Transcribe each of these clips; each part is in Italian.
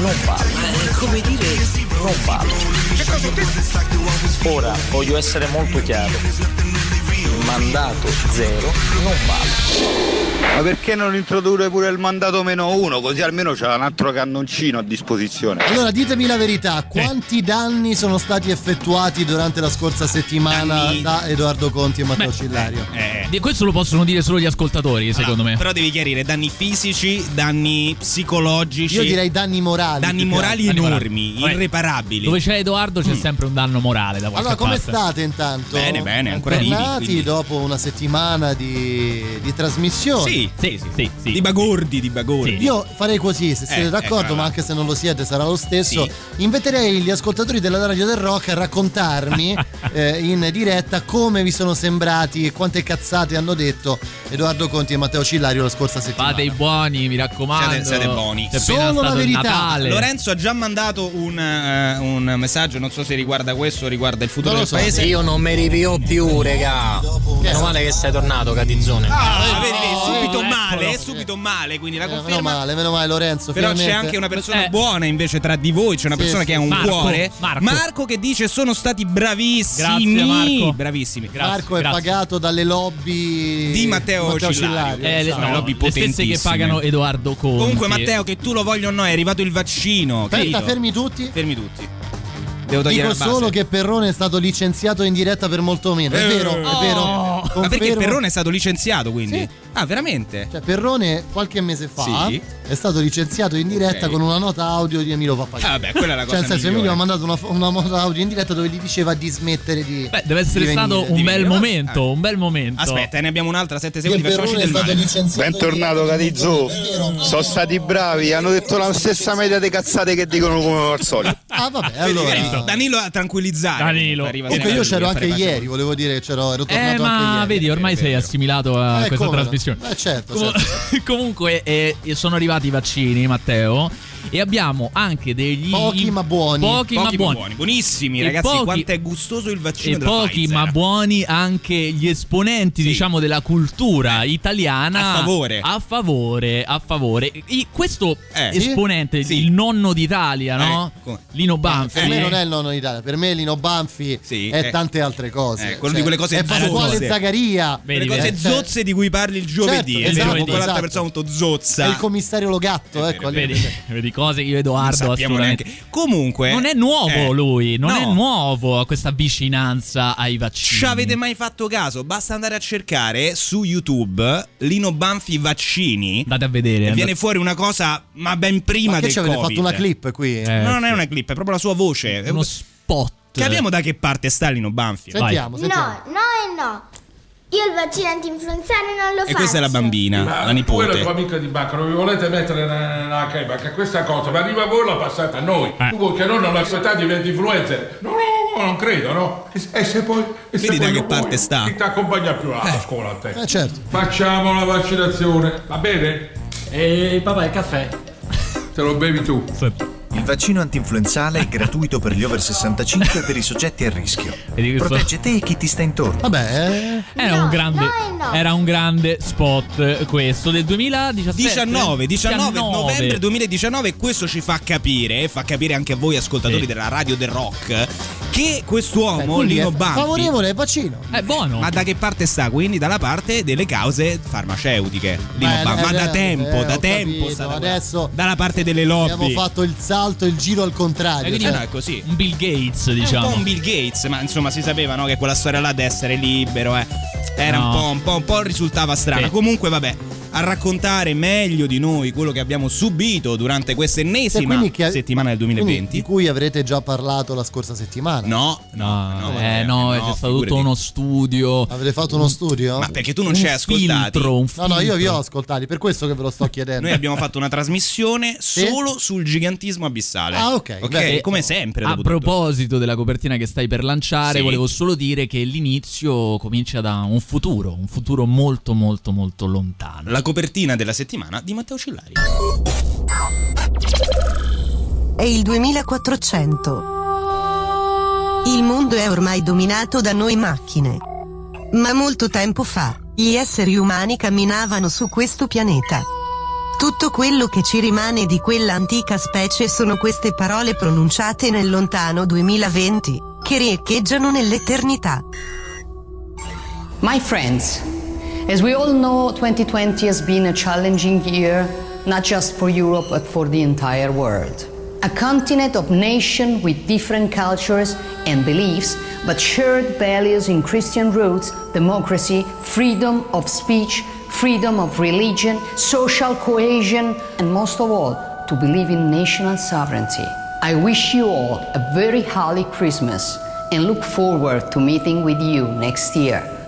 Non vale. Come dire, Non vale. Ora voglio essere molto chiaro. Mandato zero non vale. Ma perché non introdurre pure il mandato meno uno? Così almeno c'è un altro cannoncino a disposizione. Allora ditemi la verità, quanti danni sono stati effettuati durante la scorsa settimana Danni- da Edoardo Conti e Matteo Beh, Cillario? Eh, Di- Questo lo possono dire solo gli ascoltatori, secondo me. Però devi chiarire danni fisici, danni psicologici. Io direi danni morali. danni morali Danni morali. enormi, Vabbè, irreparabili. Dove c'è Edoardo c'è sempre un danno morale da qualche Allora, come parte. state intanto? Bene, bene, ancora vivi, Tornati quindi- dopo una settimana di, di trasmissione. Sì, Sì, sì, sì. sì. di bagordi, di bagordi. Sì. Io farei così, se siete Eh, d'accordo, eccola ma anche se non lo siete sarà lo stesso. Sì. Inviterei gli ascoltatori della radio del rock a raccontarmi eh, in diretta come vi sono sembrati e quante cazzate hanno detto Edoardo Conti e Matteo Cillario la scorsa settimana. Fate i buoni, mi raccomando. Siete- siete buoni. Solo la verità. Natale. Lorenzo ha già mandato un, eh, un messaggio, non so se riguarda questo o riguarda il futuro Non lo del so. paese. Io non mi ripio più, regà. Meno male che sei tornato, Catizzone. Ah, vedi, vedi, subito eccolo. male, subito male, quindi la Eh, meno conferma. male, meno male Lorenzo. Però c'è finalmente. anche una persona Eh. buona invece tra di voi, c'è una Sì, persona sì, che ha un Marco, cuore. Marco. che dice sono stati bravissimi. Grazie, Marco. Bravissimi. Grazie, Marco è grazie. pagato dalle lobby Di Matteo Cillario. Eh, le, no, lobby le stesse che pagano Edoardo Conti. Comunque Matteo, che tu lo voglia o no, è arrivato il vaccino. Aspetta, fermi tutti. Fermi tutti. Devo Dico la base. solo che Perrone è stato licenziato in diretta per molto meno. È Eh. vero, è vero. Ma perché Confermo. Perrone è stato licenziato quindi? Sì. Ah, veramente? Cioè, Perrone qualche mese fa Sì. è stato licenziato in diretta Ok. con una nota audio di Emilio Pappagallo. Ah, vabbè, quella è la cosa Cioè, nel senso, migliore. Emilio ha mandato una, una nota audio in diretta dove gli diceva di smettere di. Beh, deve essere di stato venire. un di bel venire. momento, Ah. un bel momento. Aspetta, ne abbiamo un'altra, 7 Che secondi, facciamoci del male. Bentornato Catizzo. Sono stati bravi, hanno detto la stessa media di cazzate che dicono come al solito. Ah, vabbè, allora. Vedi, Danilo a tranquillizzare. Danilo. Comunque io c'ero anche ieri, volevo dire che c'ero, ero Eh, tornato anche ma ieri. vedi, ormai sei assimilato a Eh, questa come no? trasmissione. Eh, certo, certo. Comunque, eh, sono arrivati i vaccini, Matteo. E abbiamo anche degli. Pochi ma buoni. Pochi, ma Pochi buoni. buonissimi, E ragazzi. pochi- quanto è gustoso il vaccino E della pochi Pfizer. ma buoni anche gli esponenti, Sì. diciamo, della cultura italiana. A favore. A favore, a favore. I- questo Eh. esponente, Sì. il nonno d'Italia, no? Eh, Lino Banfi. Per me non è il nonno d'Italia, per me Lino Banfi Sì, è eh. tante altre cose. Cioè, Eh, quello di quelle cose È Pasquale zozze. Zagaria. Vedi, Le cose vedi. Eh, zozze di cui parli il giovedì. Certo, e esatto, con quell'altra esatto. persona molto zozza. È il commissario Logatto, ecco. lì. Vedi, vedi cose io Edoardo non assolutamente. neanche. Comunque. Non è nuovo eh, lui, non no. è nuovo questa vicinanza ai vaccini. Ci avete mai fatto caso? Basta andare a cercare su YouTube Lino Banfi vaccini. Andate a vedere. E viene fuori una cosa, ma ben prima Ma che del ci avete Covid. fatto una clip qui? Eh, No, non è una clip, è proprio la sua voce. uno spot. Capiamo da che parte sta Lino Banfi. Sentiamo, sentiamo. No, no e no. Io il vaccino antinfluenzale non lo E faccio. questa è la bambina, Ma la tu e la tua nipote. amica di banca non vi volete mettere nella, nella caiba che questa cosa, ma arriva a voi la passate a noi. Eh. Tu vuoi che noi non aspettate diventi influencer? No, no, no, non credo, no? E, e se poi. E se Vedi da poi che non parte vuoi, sta? Chi ti accompagna più a scuola a te? Eh, certo. Facciamo la vaccinazione, va bene? E papà, il caffè? Te lo bevi tu. Il vaccino antinfluenzale è gratuito per gli over 65 e per i soggetti a rischio. Protegge te e chi ti sta intorno. Vabbè, eh, Era, No, un grande, no e no. era un grande spot questo del 2017 19, 19 19. novembre 2019 e questo ci fa capire, fa capire anche a voi ascoltatori Sì. della radio del rock, che quest'uomo, beh, Lino è Banfi, favorevole al vaccino. È buono. ma da che parte sta? Quindi dalla parte delle cause farmaceutiche. Lino Beh, Banfi, ma eh, da eh, tempo, eh, da tempo capito, adesso dalla parte delle lobby. Abbiamo fatto il salto, il giro al contrario. quindi Eh, cioè, no, è così. un Bill Gates, È un diciamo. po' un Bill Gates, ma insomma si sapeva no, che quella storia là di essere libero, eh, era No. un, po', un, po', un po' risultava strana. Sì. Comunque, vabbè. A raccontare meglio di noi quello che abbiamo subito durante questa ennesima che- settimana del Quindi, 2020. di cui avrete già parlato la scorsa settimana. No, No, no, eh, vabbè, no, no, c'è stato tutto uno studio. Avete fatto uno studio? Ma perché tu non ci hai un No, no, io vi ho ascoltati, per questo che ve lo sto chiedendo. Noi abbiamo fatto una trasmissione Sì? solo sul gigantismo abissale. Ah, ok, Ok, beh. come sempre. A tutto. proposito della copertina che stai per lanciare, Sì. volevo solo dire che l'inizio comincia da un futuro, un futuro molto molto molto lontano. La copertina della settimana di Matteo Cillari. È il 2400. Il mondo è ormai dominato da noi macchine. Ma molto tempo fa, gli esseri umani camminavano su questo pianeta. Tutto quello che ci rimane di quella antica specie sono queste parole pronunciate nel lontano 2020, che riecheggiano nell'eternità. My friends, as we all know, 2020 has been a challenging year, not just for Europe, but for the entire world. A continent of nations with different cultures and beliefs, but shared values in Christian roots, democracy, freedom of speech, freedom of religion, social cohesion, and most of all, to believe in national sovereignty. I wish you all a very holy Christmas and look forward to meeting with you next year.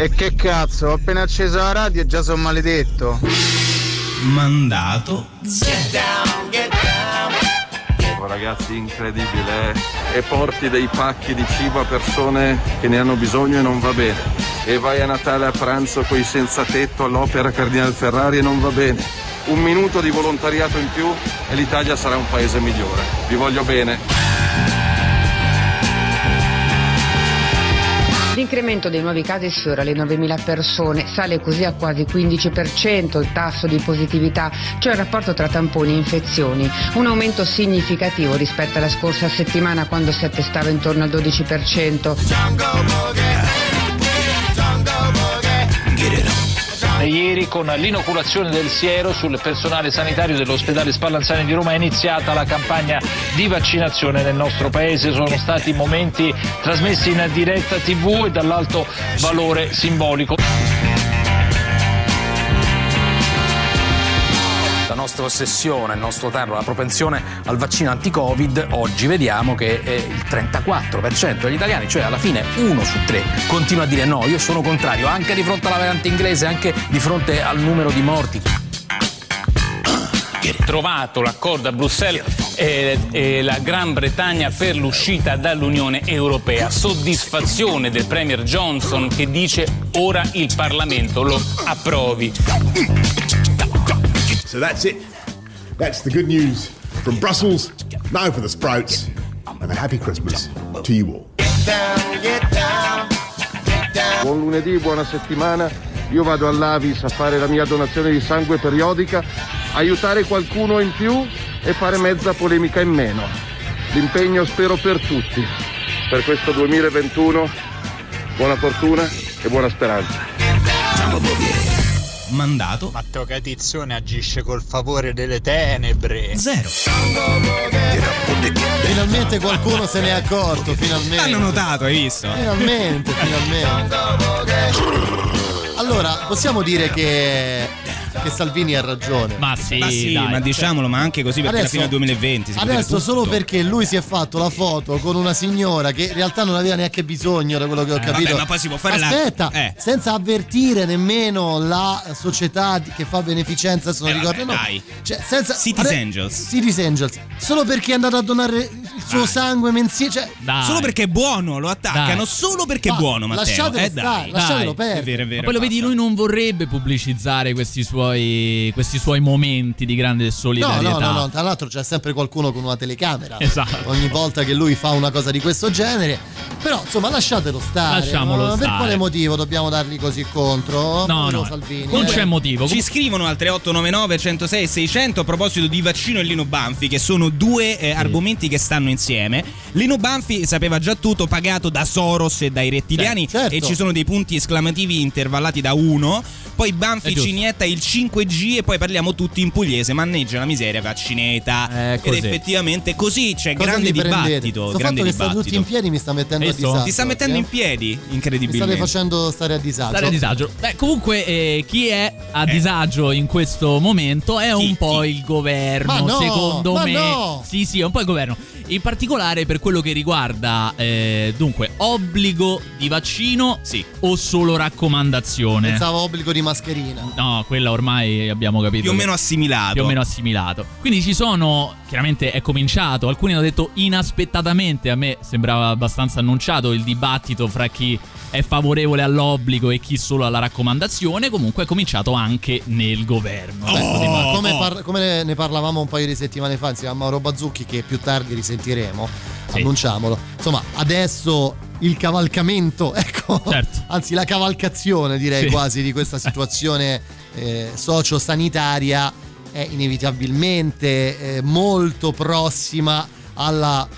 E che cazzo, ho appena acceso la radio e già sono maledetto. Mandato. Oh, ragazzi, incredibile. eh. E porti dei pacchi di cibo a persone che ne hanno bisogno e non va bene. E vai a Natale a pranzo coi senza tetto all'Opera Cardinal Ferrari e non va bene. Un minuto di volontariato in più e l'Italia sarà un paese migliore. Vi voglio bene. L'incremento dei nuovi casi sfiora le 9.000 persone, sale così a quasi 15% il tasso di positività, cioè il rapporto tra tamponi e infezioni, un aumento significativo rispetto alla scorsa settimana quando si attestava intorno al 12%. Ieri con l'inoculazione del siero sul personale sanitario dell'ospedale Spallanzani di Roma è iniziata la campagna di vaccinazione nel nostro paese. Sono stati momenti trasmessi in diretta TV e dall'alto valore simbolico. Nostra ossessione, il nostro tarlo, la propensione al vaccino anti-Covid, oggi vediamo che il 34% degli italiani, cioè alla fine uno su tre, continua a dire no, io sono contrario, anche di fronte alla variante inglese, anche di fronte al numero di morti. trovato l'accordo a Bruxelles e, e la Gran Bretagna per l'uscita dall'Unione Europea. Soddisfazione del Premier Johnson che dice ora il Parlamento lo approvi. So that's it. That's the good news from Brussels. Now for the sprouts. And a happy Christmas to you all. Buon lunedì, buona settimana. Io vado all'Avis a fare la mia donazione di sangue periodica, aiutare qualcuno in più e fare mezza polemica in meno. L'impegno spero per tutti. Per questo 2021 buona fortuna e buona speranza. Mandato. Matteo Catizzone agisce col favore delle tenebre. Zero. Finalmente qualcuno se n'è accorto, finalmente. L'hanno notato, hai visto? Finalmente, finalmente. Allora, possiamo dire che, che Salvini ha ragione. Ma sì, ma sì, dai. ma diciamolo, ma anche così perché alla fine del 2020 si può dire adesso solo perché lui si è fatto la foto con una signora che in realtà non aveva neanche bisogno da quello che ho Eh, capito. vabbè, ma poi si può fare la- Aspetta, eh. senza avvertire nemmeno la società che fa beneficenza, se non Eh, ricordo. vabbè, no. dai. Cioè, senza Cities ade- Angels. Cities Angels. Solo perché è andato a donare il suo sangue mensile, cioè Dai. Solo perché è buono, lo attaccano Dai. solo perché è Ma buono, Matteo. lasciatelo eh, dai. stare, lasciatelo Dai. perdere. È vero, è vero. Ma poi lo vedi, lui non vorrebbe pubblicizzare questi suoi, questi suoi momenti di grande No, solidarietà. no, no, no, tra l'altro c'è sempre qualcuno con una telecamera Esatto. ogni volta che lui fa una cosa di questo genere. Però insomma lasciatelo stare. Lasciamolo Ma Per stare. quale motivo dobbiamo dargli così contro? No, no, Salvini. non eh. c'è motivo. Ci scrivono al 3899 106 600 a proposito di vaccino e Lino Banfi, che sono due eh, argomenti che stanno insieme. Lino Banfi sapeva già tutto, pagato da Soros e dai rettiliani Certo. e ci sono dei punti esclamativi intervallati da uno. Poi Banfi ci inietta il 5G e poi parliamo tutti in pugliese, manneggia la miseria, vaccineta. Ed così. effettivamente così c'è Cosa grande dibattito. Sto grande fatto che state tutti dibattito. in piedi mi sta mettendo a Hai visto? disagio. Ti sta mettendo eh? in piedi, Mi state incredibilmente. facendo stare a disagio. Stare a disagio. Beh, comunque, eh, chi è a disagio in questo momento è un po' il governo, Ma no, secondo ma me. no. Sì, sì, è un po' il governo. In particolare per quello che riguarda, eh, dunque, obbligo di vaccino o solo raccomandazione? Pensavo obbligo di mascherina. No, quella ormai abbiamo capito. Più o meno assimilato. Più o meno assimilato. Quindi ci sono, chiaramente è cominciato, alcuni hanno detto inaspettatamente, a me sembrava abbastanza annunciato il dibattito fra chi è favorevole all'obbligo e chi solo alla raccomandazione, comunque è cominciato anche nel governo. Dibattito. come, par- come ne- parlavamo un paio di settimane fa insieme a Mauro Bazzucchi, che più tardi risentiremo, annunciamolo. Insomma, adesso il cavalcamento, ecco, anzi la cavalcazione direi Sì. quasi di questa situazione eh, sociosanitaria è inevitabilmente eh, molto prossima alla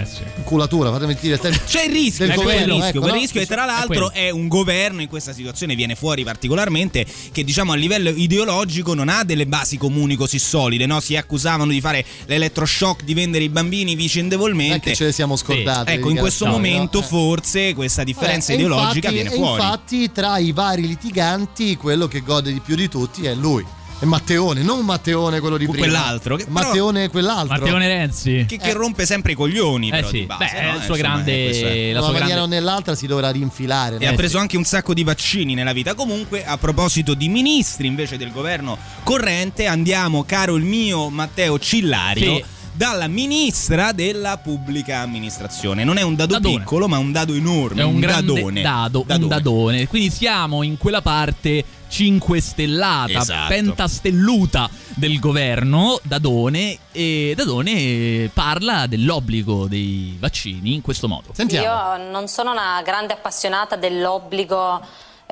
Eh sì. culatura, fatemi dire il termine. C'è il rischio, del c'è quel governo, rischio, ecco, quel no? rischio e tra È l'altro quello. è un governo in questa situazione viene fuori particolarmente che diciamo a livello ideologico non ha delle basi comuni così solide, no? Si accusavano di fare l'elettroshock, di vendere i bambini vicendevolmente. Non è che ce le siamo scordate Ecco, di in questo calzoni, momento no? Eh. forse questa differenza Eh, ideologica infatti- viene e fuori. infatti, tra i vari litiganti, quello che gode di più di tutti è lui. È Matteone, non Matteone quello di prima. quell'altro, che- però- Matteone quell'altro. Matteone Renzi. Che, che rompe sempre i coglioni, Eh però, sì, di base. beh, è no? il suo Insomma, grande- eh, è. la sua una maniera grande- o nell'altra si dovrà rinfilare. E no? ha preso anche un sacco di vaccini nella vita. Comunque, a proposito di ministri invece del governo corrente, andiamo, caro il mio Matteo Cillario. Sì. Dalla ministra della pubblica amministrazione. Non è un dado Dadone. piccolo, ma un dado enorme. È un, grande dadone. dado, un dadone. Quindi siamo in quella parte 5 stellata, Esatto. pentastelluta del governo, Dadone, e Dadone parla dell'obbligo dei vaccini in questo modo. Io non sono una grande appassionata dell'obbligo.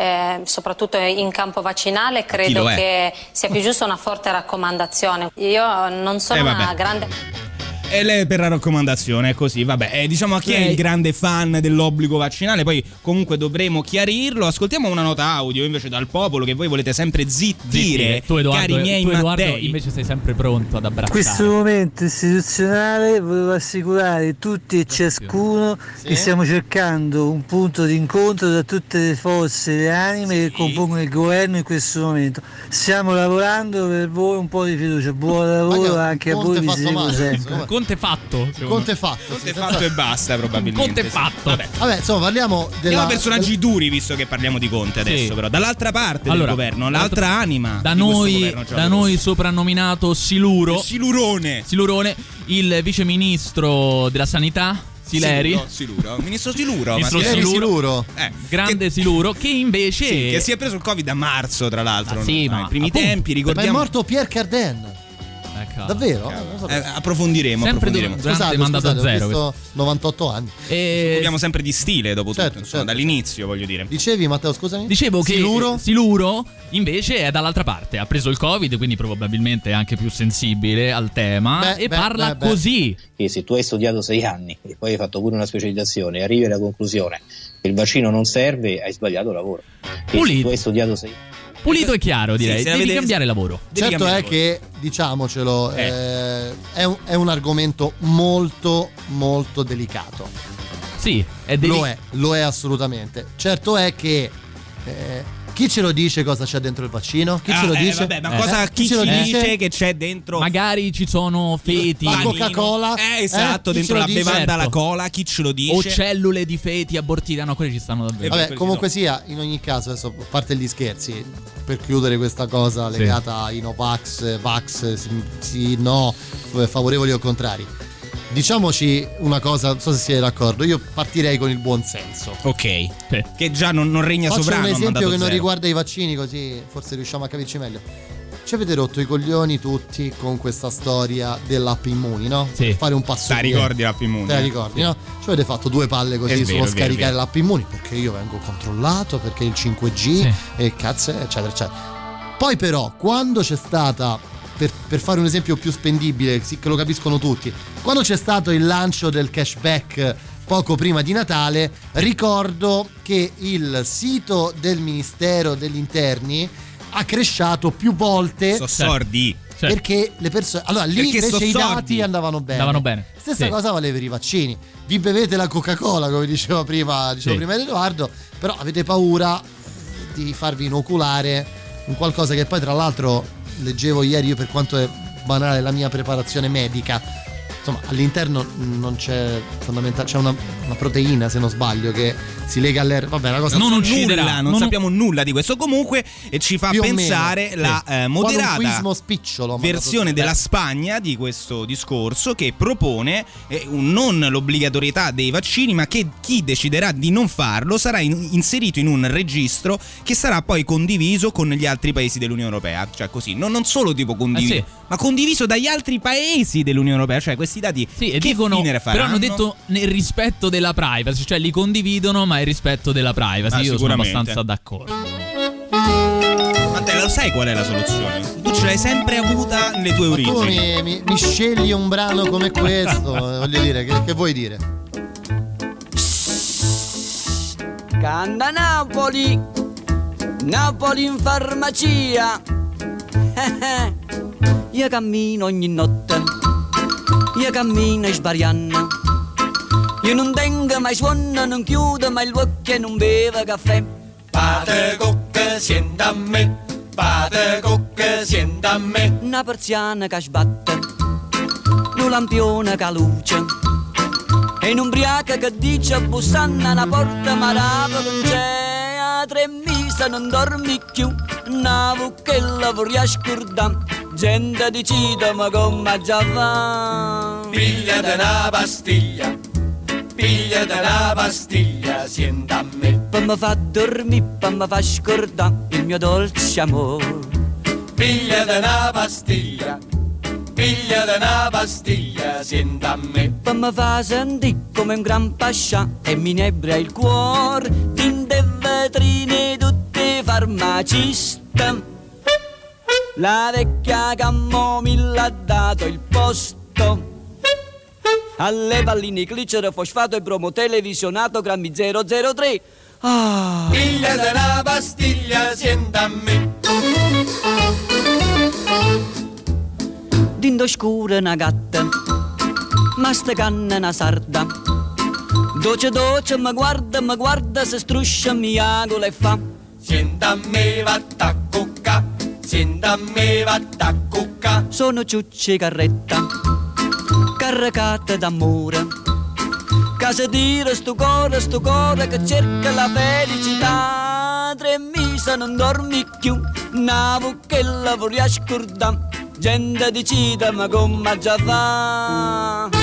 eh, soprattutto in campo vaccinale credo che sia più giusto una forte raccomandazione. Io non sono Eh, una grande E lei per la raccomandazione è così, vabbè. Eh, diciamo a chi è Lei- il grande fan dell'obbligo vaccinale, poi comunque dovremo chiarirlo. Ascoltiamo una nota audio invece dal popolo che voi volete sempre zittire. Tu Edoardo, cari miei tu, Edoardo Mattei. invece sei sempre pronto ad In abbracciare. questo momento istituzionale volevo assicurare tutti e ciascuno che stiamo cercando un punto di incontro da tutte le forze e le anime che compongono il governo in questo momento. Stiamo lavorando per voi un po' di fiducia. Buon lavoro Ma che- anche a voi, vi male, sempre. insomma. Conte fatto. Conte fatto. Conte sì, fatto senza- e basta, probabilmente. Conte sì. fatto. Vabbè. Vabbè, insomma, parliamo della. Personaggi duri, visto che parliamo di Conte adesso, Sì. però. Dall'altra parte Allora, del governo, l'altra anima. Da noi, governo da giallo-rosso. noi soprannominato Siluro. Il Silurone. Silurone, il viceministro della sanità, Sileri. Siluro, Siluro. Ministro Siluro. Ministro Mattia. Siluro. Eh, Grande Siluro, che invece. sì, che si è preso il Covid a marzo, tra l'altro. Ah, sì, no? ma Ai primi appunto. tempi, Ma è ricordiamo. morto Pierre Cardin. Ecco. Davvero? Non lo sapevo. Eh, approfondiremo. Sempre approfondiremo. durante Scusate, mandato a scusate, ho zero. visto 98 anni. E- Parliamo sempre di stile, dopo tutto, Certo, insomma, certo. dall'inizio, voglio dire. Dicevi, Matteo, scusami? Dicevo che Siluro? Siluro invece è dall'altra parte, ha preso il Covid, quindi probabilmente è anche più sensibile al tema Beh, e beh, parla beh, beh. così. che se tu hai studiato sei anni e poi hai fatto pure una specializzazione e arrivi alla conclusione che il vaccino non serve, hai sbagliato lavoro. E se Pulito. tu hai studiato sei Pulito e chiaro, Sì, direi. la Devi vede- cambiare lavoro. Devi Certo cambiare è che, diciamocelo, eh, è, un, è un argomento molto, molto delicato. Sì, è deli- Lo è, lo è assolutamente. Certo è che eh, chi ce lo dice cosa c'è dentro il vaccino? Chi Ah, ce lo eh, dice? vabbè, ma Eh, cosa chi, ce lo ci dice? dice che c'è dentro Magari ci sono feti. La? Coca-Cola? Eh, esatto, Eh, chi dentro la dice? bevanda la Certo. cola, chi ce lo dice? O cellule di feti abortiti. Ah, no, quelli ci stanno davvero. Vabbè, comunque sia, in ogni caso, adesso a parte gli scherzi, per chiudere questa cosa legata ai Novax, Vax, sì, sì, no, favorevoli o contrari. Diciamoci una cosa, non so se siete d'accordo, io partirei con il buon senso. Ok. Sì. Che già non, non regna Faccio sovrano. un esempio che non zero. riguarda i vaccini, così forse riusciamo a capirci meglio. Ci avete rotto i coglioni tutti con questa storia dell'app Immuni, no? Sì. Per fare un passo Te ricordi l'app Immuni? Te la ricordi, no? Ci avete fatto due palle così vero, sullo scaricare vero. l'app Immuni perché io vengo controllato, perché il 5G Sì. e cazzo, eccetera, eccetera. Poi però, quando c'è stata per, per fare un esempio più spendibile, sì, che lo capiscono tutti, quando c'è stato il lancio del cashback poco prima di Natale, ricordo che il sito del Ministero degli Interni ha crescito più volte. So sordi. Certo. Perché le persone. Allora, lì Perché invece i dati andavano bene. Andavano bene. Stessa Sì. cosa vale per i vaccini. Vi bevete la Coca-Cola, come diceva prima, diceva Sì. prima Edoardo, però avete paura di farvi inoculare un qualcosa che poi, tra l'altro, leggevo ieri io per quanto è banale la mia preparazione medica. Insomma, all'interno non c'è fondamentale, c'è una, una proteina, se non sbaglio, che si lega all'er. Vabbè, una cosa non ucciderà, nulla, non, non- sappiamo nulla di questo. Comunque eh, ci fa pensare la eh, moderata spicciolo. versione della Spagna di questo discorso che propone eh, un- non l'obbligatorietà dei vaccini, ma che chi deciderà di non farlo sarà in- inserito in un registro che sarà poi condiviso con gli altri paesi dell'Unione Europea. Cioè così, non, non solo tipo condiviso, Eh sì. ma condiviso dagli altri paesi dell'Unione Europea. Cioè questi dati Sì, e che dicono, fine però hanno detto nel rispetto della privacy, cioè li condividono ma il rispetto della privacy. Ah, Io sono abbastanza d'accordo. Ma te lo sai qual è la soluzione? Tu ce l'hai sempre avuta nelle tue Ma tu origini. mi, mi- mi scegli un brano come questo, voglio dire, che, che vuoi dire? Canta Napoli, Napoli in farmacia. Io cammino ogni notte, io cammino sbariando. Io non tengo mai suono, non chiudo mai l'occhio e non bevo caffè. Pate cocca, sienta a me, pate cocca, sienta a me. Una persiana che sbatte, un lampione che luce. E un ubriaca che dice bussando alla porta marava con c'è a tre mesi non dormi più Navo che lavori a scordare gente decide ma come già va Pigliate una pastiglia, pigliate una pastiglia, sienta a me. mi fa dormire per mi fa scordare il mio dolce amore Pigliate una pastiglia, pigliate una pastiglia, sienta a me. per mi fa sentire come un gran pascià e mi inebra il cuore tinte vetrine tutte farmaciste la vecchia cammomilla ha dato il posto alle palline glicero fosfato e bromo televisionato grammi 003 ah. Pigliate una pastiglia, sienta a me. Dindo scura una gatta, ma sta canna una sarda. Doce doce mi guarda, mi guarda, se struscia mi agola e fa. Sienta a me, vatta a cucca, sienta a me, vatta a cucca. Sono ciucci carretta, caricata d'amore. Casa dire sto cuore, sto cuore che cerca la felicità. Tre mesi non dormi più, navo che lavori a scordare. Gente decide ma come già fa.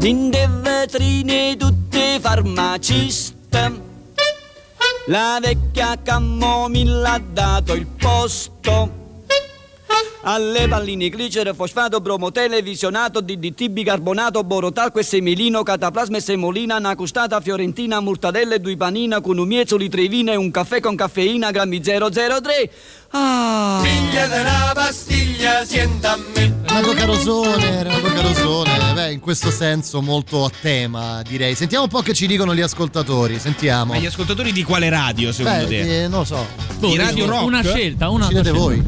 Dinde vetrine tutte farmaciste. La vecchia cammomilla ha dato il posto alle palline glicere, fosfato, bromo, televisionato, DDT, bicarbonato, borotalco e semilino, cataplasma e semolina, una custata fiorentina, mortadelle, due panina, con un miezzo litrevina e un caffè con caffeina, grammi 003. Ah! Pigliate una pastiglia, sienta a me. Renato Carosone, Renato Carosone, beh, in questo senso molto a tema, direi. Sentiamo un po' che ci dicono gli ascoltatori, sentiamo. Ma gli ascoltatori di quale radio secondo Beh, te? eh, non lo so. Di Radio Rock? Una scelta, una Decidete scelta. voi.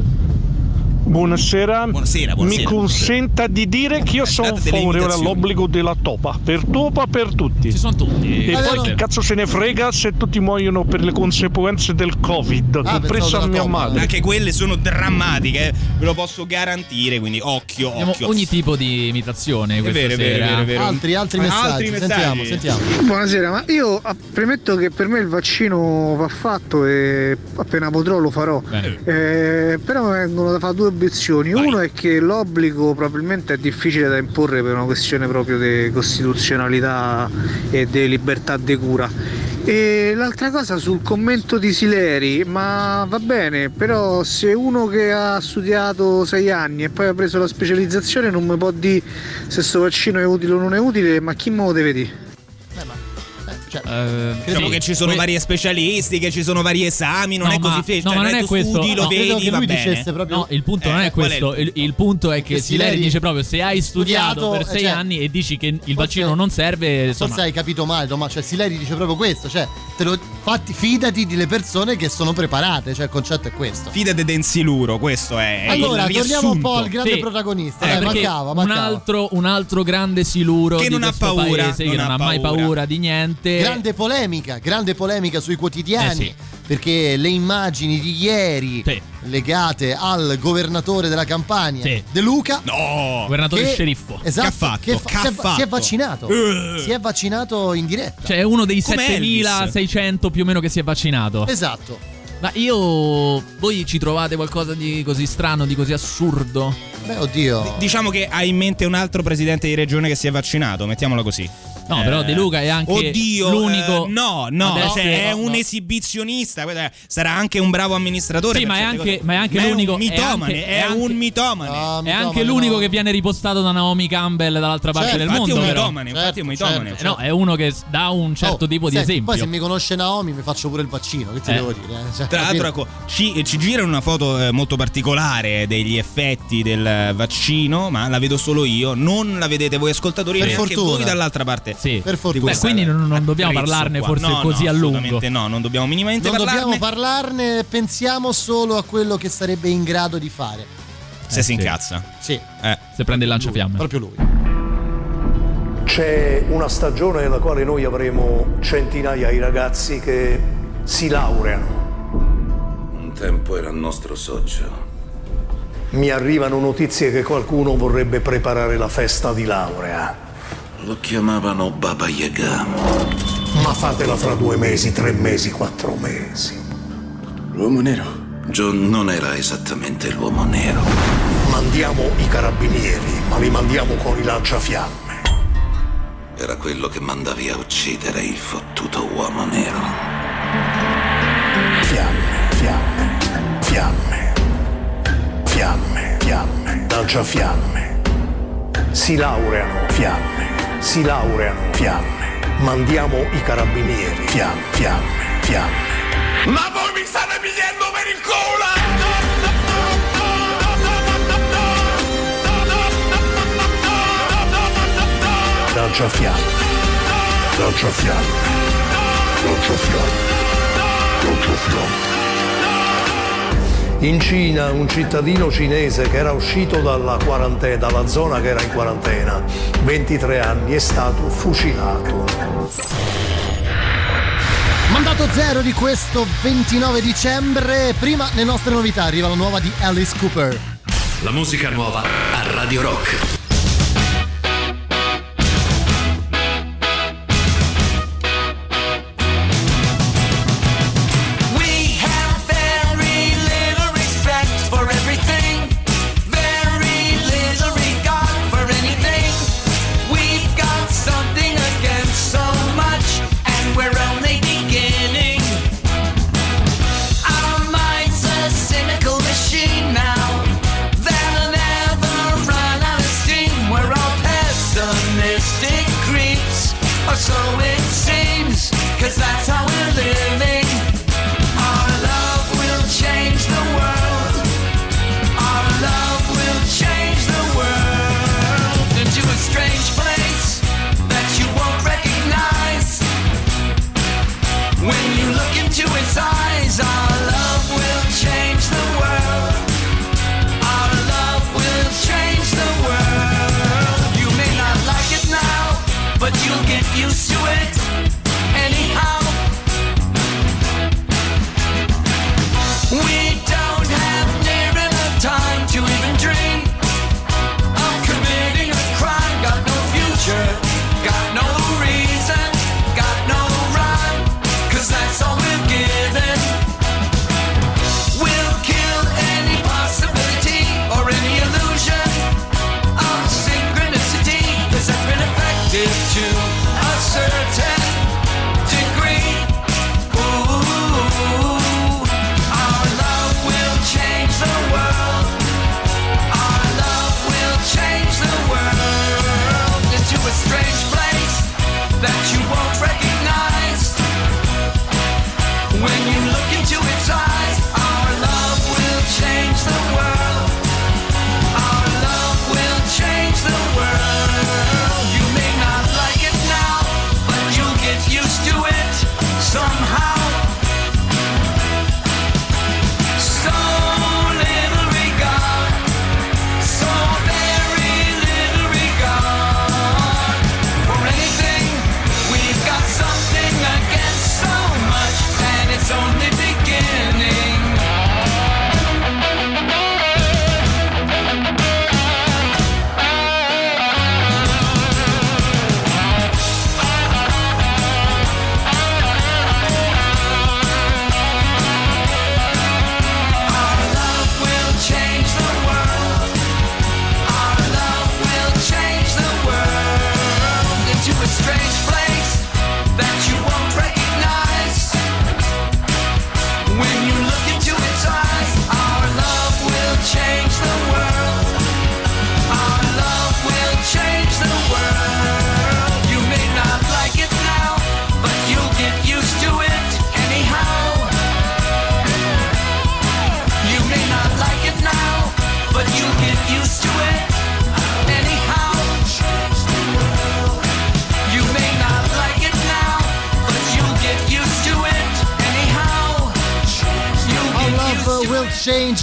Buonasera. Buonasera, buonasera. Mi consenta di dire che io sono favorevole all'obbligo della topa. Per topa, per tutti. Ci sono tutti. E Eh, poi no. che cazzo se ne frega se tutti muoiono per le conseguenze del Covid, Ah, compresa mia topa. madre. Anche quelle sono drammatiche, eh, ve lo posso garantire, quindi occhio, Abbiamo occhio. ogni tipo di imitazione È questa vero, è vero, sera. è vero, è vero. Altri, altri Ah, messaggi, altri messaggi. sentiamo, sentiamo. Buonasera, ma io ah, premetto che per me il vaccino va fatto e appena potrò lo farò. Bene. Eh, però mi vengono da fare due obiezioni. Uno è che l'obbligo probabilmente è difficile da imporre per una questione proprio di costituzionalità e di libertà di cura. E l'altra cosa sul commento di Sileri, ma va bene, però se uno che ha studiato sei anni e poi ha preso la specializzazione non mi può dire se questo vaccino è utile o non è utile, ma chi me lo deve dire? Diciamo che ci sono vari specialisti, che ci sono vari esami, non No, è così ma- facile. no, Cioè, ma non è questo. studi, lo No, vedi, lui bene. dicesse proprio- No, il punto non Eh, è qual è questo. Il, il punto è che Sileri Sileri- dice proprio: se hai studiato, Studiato, per sei cioè, anni e dici che il vaccino non serve, insomma, Forse hai capito male, Tommaso. Cioè, Sileri dice proprio questo. Cioè, te lo, fatti, fidati delle persone che sono preparate. Cioè, il concetto è questo. Fidate densiluro, questo è. Allora, il torniamo un po' al grande Sì. protagonista. Eh, Dai, perché mancava, un mancava. altro, un altro grande siluro Che di non ha paura, paese, che non non ha ha mai paura. paura di niente. Grande polemica, grande polemica sui quotidiani. Eh sì. Perché le immagini di ieri Sì. legate al governatore della Campania, Sì. De Luca, No! Governatore che- sceriffo. Esatto, Che ha fatto? che fa- Che ha si, è, fatto? si è vaccinato. Eh. Si è vaccinato in diretta. Cioè, è uno dei Come 7600 più o meno che si è vaccinato. esatto. Ma io. Voi ci trovate qualcosa di così strano, di così assurdo? Beh, oddio. Diciamo che hai in mente un altro presidente di regione che si è vaccinato, mettiamola così. No, però De Luca è anche Oddio, l'unico. eh, no, no, Adesso- cioè, è no, un no. esibizionista. Sarà anche un bravo amministratore. Sì, ma è anche- ma è anche è l'unico- Un è mitomane, anche- è, è anche- un mitomane. No, È mitomane, anche l'unico no. che viene ripostato da Naomi Campbell dall'altra parte Certo, del infatti è mondo. un però. mitomane, infatti è un Certo, mitomane. certo. Eh, No, è uno che dà un certo Oh, tipo di senti, esempio. Poi se mi conosce Naomi mi faccio pure il vaccino, che ti Eh. devo dire? eh? Cioè, Tra l'altro, ecco, ci, ci gira una foto eh, molto particolare degli effetti del vaccino, ma la vedo solo io. Non la vedete voi ascoltatori, Per neanche fortuna. voi dall'altra parte. Sì. per fortuna. Beh, quindi non, non dobbiamo parlarne qua. forse No, così no, a lungo. No, non dobbiamo minimamente non parlarne. dobbiamo parlarne, pensiamo solo a quello che sarebbe in grado di fare. se Eh, si sì. incazza. Sì, Eh. Se prende il lanciafiamme. proprio lui. C'è una stagione nella quale noi avremo centinaia di ragazzi che si laureano. Un tempo era il nostro socio. Mi arrivano notizie che qualcuno vorrebbe preparare la festa di laurea. Lo chiamavano Baba Yaga. Ma fatela fra due mesi, tre mesi, quattro mesi. L'uomo nero? John non era esattamente l'uomo nero. Mandiamo i carabinieri, ma li mandiamo con i lanciafiamme. Era quello che mandavi a uccidere il fottuto uomo nero. Fiamme, fiamme, fiamme, fiamme, fiamme, lanciafiamme. Si laureano, fiamme, si laureano, fiamme. Mandiamo i carabinieri, fiamme, fiamme, fiamme. Ma voi mi state pigliando per il culo! Lanciafiamme, lanciafiamme, lanciafiamme, lanciafiamme. In Cina un cittadino cinese che era uscito dalla, quarantena, dalla zona che era in quarantena, 23 anni, è stato fucilato. Mandato zero di questo 29 dicembre. Prima le nostre novità arriva la nuova di Alice Cooper. La musica nuova a Radio Rock.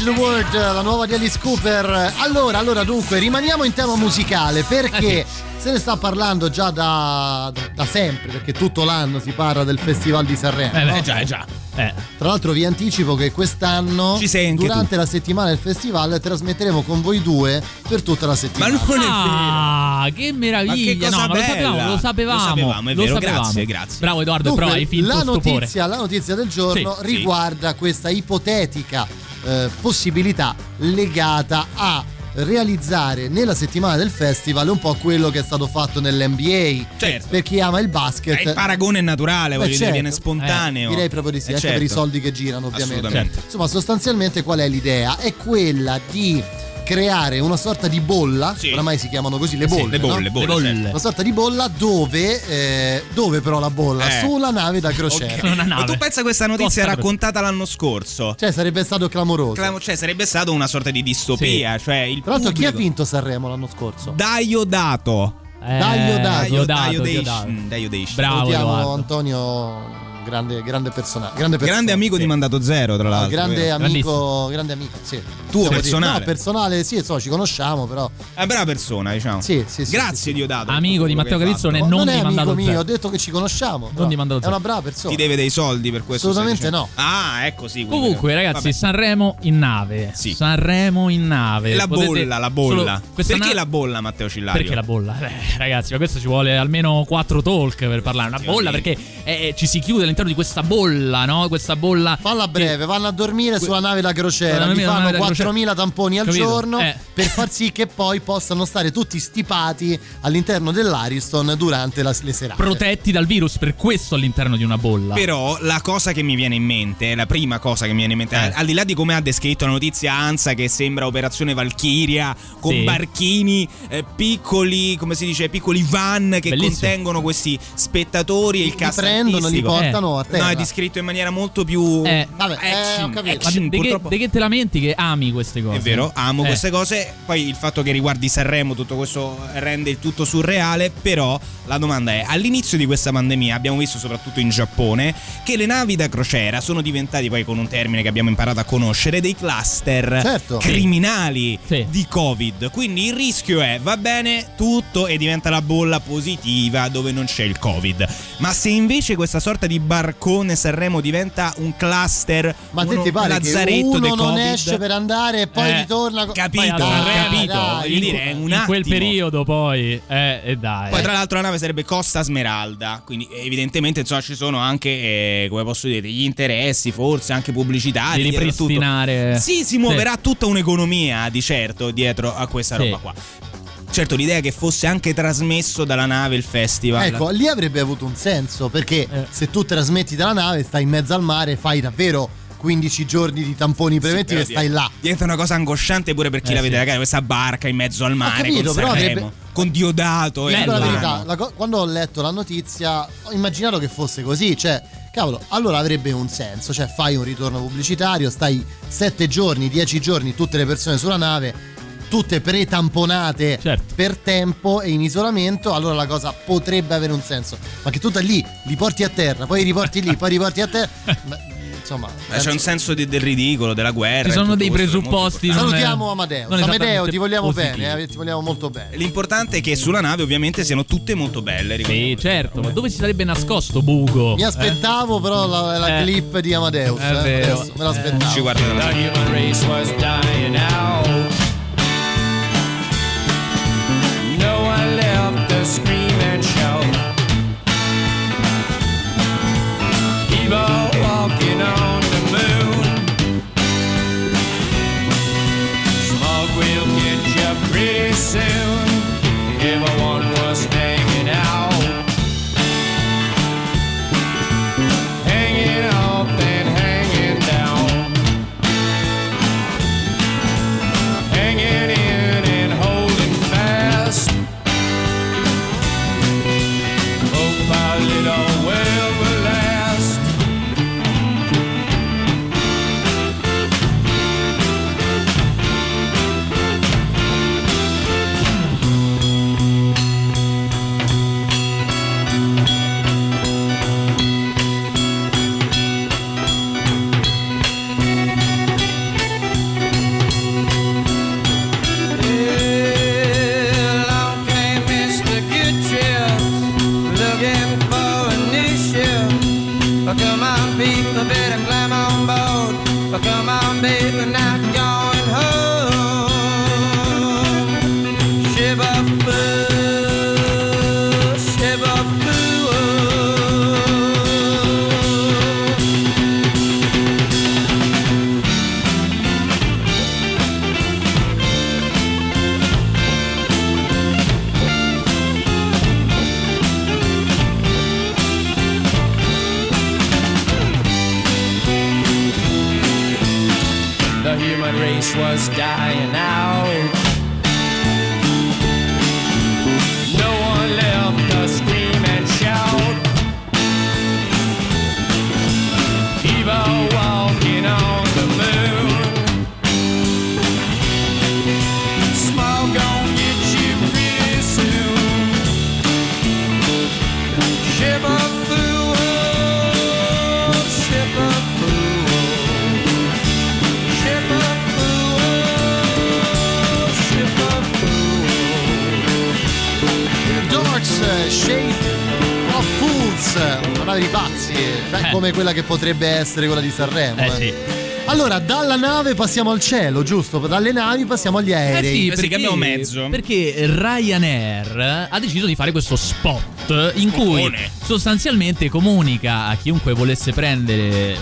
Change the World, la nuova di Alice Cooper. Allora, allora dunque, rimaniamo in tema musicale perché se ne sta parlando già da, da- da sempre, perché tutto l'anno si parla del Festival di Sanremo. Eh, beh, no? già, già. Eh. Tra l'altro vi anticipo che quest'anno, Ci sei anche durante la settimana del festival, trasmetteremo con voi due per tutta la settimana. Ah, che meraviglia! Ma che cosa no, ma lo bella. sapevamo, lo sapevamo. Lo sapevamo, è lo vero, sapevamo. grazie, grazie. Bravo Edoardo, Dunque, però hai finto la stupore. notizia, la notizia del giorno Sì, sì. riguarda questa ipotetica eh, possibilità legata a realizzare nella settimana del festival un po' quello che è stato fatto nell'NBA Certo. per chi ama il basket Il paragone è naturale, Beh, voglio dire, certo. viene spontaneo. Eh, direi proprio di sì, Eh, anche per i certo. soldi che girano ovviamente insomma sostanzialmente qual è l'idea? è quella di creare una sorta di bolla oramai si chiamano così le Sì, bolle, le bolle, no? le bolle, certo. una sorta di bolla dove eh, dove però la bolla? Eh. su una nave da crociera Ok. Ma tu pensa questa notizia raccontata l'anno scorso? cioè sarebbe stato clamoroso Clamo- cioè, sarebbe stato una sorta di distopia. Cioè, il tra l'altro chi ha vinto Sanremo l'anno scorso? Daiodato. Eh, Daiodato. Daiodato. Diodato. Daiodato. Bravo. Antonio grande, grande personaggio grande, persona. Grande amico di Mandato Zero, tra No, l'altro. grande vero? amico, grande amico, sì. Tuo dire- personale? No, personale, sì, insomma, ci conosciamo, però. È una brava persona, diciamo. Sì, sì, sì, Grazie, sì, sì. Diodato. Amico di Matteo Carizzone, non non è di amico Mandato mio, Zero. ho detto che ci conosciamo. però di Mandato È Zero. una brava persona. Ti deve dei soldi per questo. Assolutamente stai no. Ah, ecco sì. Comunque, ragazzi, Vabbè. Sanremo in nave. Sì. Sanremo in nave. La Potete bolla, la bolla. Perché na- la bolla, Matteo Cillario? Perché la bolla? Eh, ragazzi, ma questo ci vuole almeno quattro talk per parlare. Una bolla perché eh, ci si chiude all'interno di questa bolla, no? Questa bolla. Falla breve, vanno a dormire sulla nave da crociera, sulla fanno nave da crociera. 4.000 tamponi al Capito? giorno Eh. per far sì che poi possano stare tutti stipati all'interno dell'Ariston durante la- le serate. Protetti dal virus, per questo all'interno di una bolla. Però la cosa che mi viene in mente, la prima cosa che mi viene in mente, Eh. al di là di come ha descritto la notizia Ansa che sembra Operazione Valchiria con Sì. barchini eh, piccoli, come si dice, piccoli van che Bellissimo. contengono questi spettatori e il Li cast prendono, li artistico. Portano a terra. No, è descritto in maniera molto più Eh, vabbè, eh, action, ho capito. Ma action, di, che, di che te lamenti che ami queste cose? È vero, amo Eh. queste cose. Poi il fatto che riguardi Sanremo, tutto questo rende il tutto surreale. Però la domanda è: all'inizio di questa pandemia abbiamo visto, soprattutto in Giappone, che le navi da crociera sono diventati, poi con un termine che abbiamo imparato a conoscere, dei cluster Certo. criminali Sì. di Covid. Quindi il rischio è: va bene tutto e diventa la bolla positiva dove non c'è il Covid. Ma se invece questa sorta di barcone Sanremo diventa un cluster, Ma te uno- ti pare che uno non Covid, esce per andare e poi Eh, ritorna Capito, Sanremo, capito. dai. Voglio dire, un in quel periodo poi. Eh, e dai. Poi, tra l'altro, la nave sarebbe Costa Smeralda. Quindi, evidentemente, insomma, ci sono anche, eh, come posso dire, degli interessi, forse anche pubblicitari. Di ripristinare. Sì, si muoverà tutta un'economia di certo dietro a questa Sì. roba qua. Certo, l'idea è che fosse anche trasmesso dalla nave il festival. Ecco, lì avrebbe avuto un senso perché Eh. se tu trasmetti dalla nave, stai in mezzo al mare, fai davvero 15 giorni di tamponi preventivi Però e stai là. Diventa una cosa angosciante pure per chi Eh, la vede, sì. ragazzi, questa barca in mezzo al mare capito, con però Sanremo, con Diodato e Dico la verità, la co- quando ho letto la notizia ho immaginato che fosse così, cioè, cavolo, allora avrebbe un senso, cioè fai un ritorno pubblicitario, stai 7 giorni, 10 giorni, tutte le persone sulla nave, tutte pretamponate Certo. per tempo e in isolamento, allora la cosa potrebbe avere un senso. Ma che tu da lì li porti a terra, poi riporti lì, poi riporti a terra, ma, insomma... Eh, C'è un senso di- del ridicolo, della guerra. Ci sono dei presupposti. è- Salutiamo Amedeo, esattamente ti vogliamo positivi. bene, eh, ti vogliamo molto bene. L'importante è che sulla nave ovviamente siano tutte molto belle. Sì, certo, ma dove si sarebbe nascosto Bugo? Mi aspettavo però la, la Eh. clip di Amadeus. È eh, vero. adesso me l'aspettavo. Ci guarda dalla Viva! Come quella che potrebbe essere quella di Sanremo. Eh sì. Allora, dalla nave passiamo al cielo, giusto? Dalle navi passiamo agli aerei. Eh sì, perché, Perché Ryanair ha deciso di fare questo spot in cui sostanzialmente comunica a chiunque volesse prendere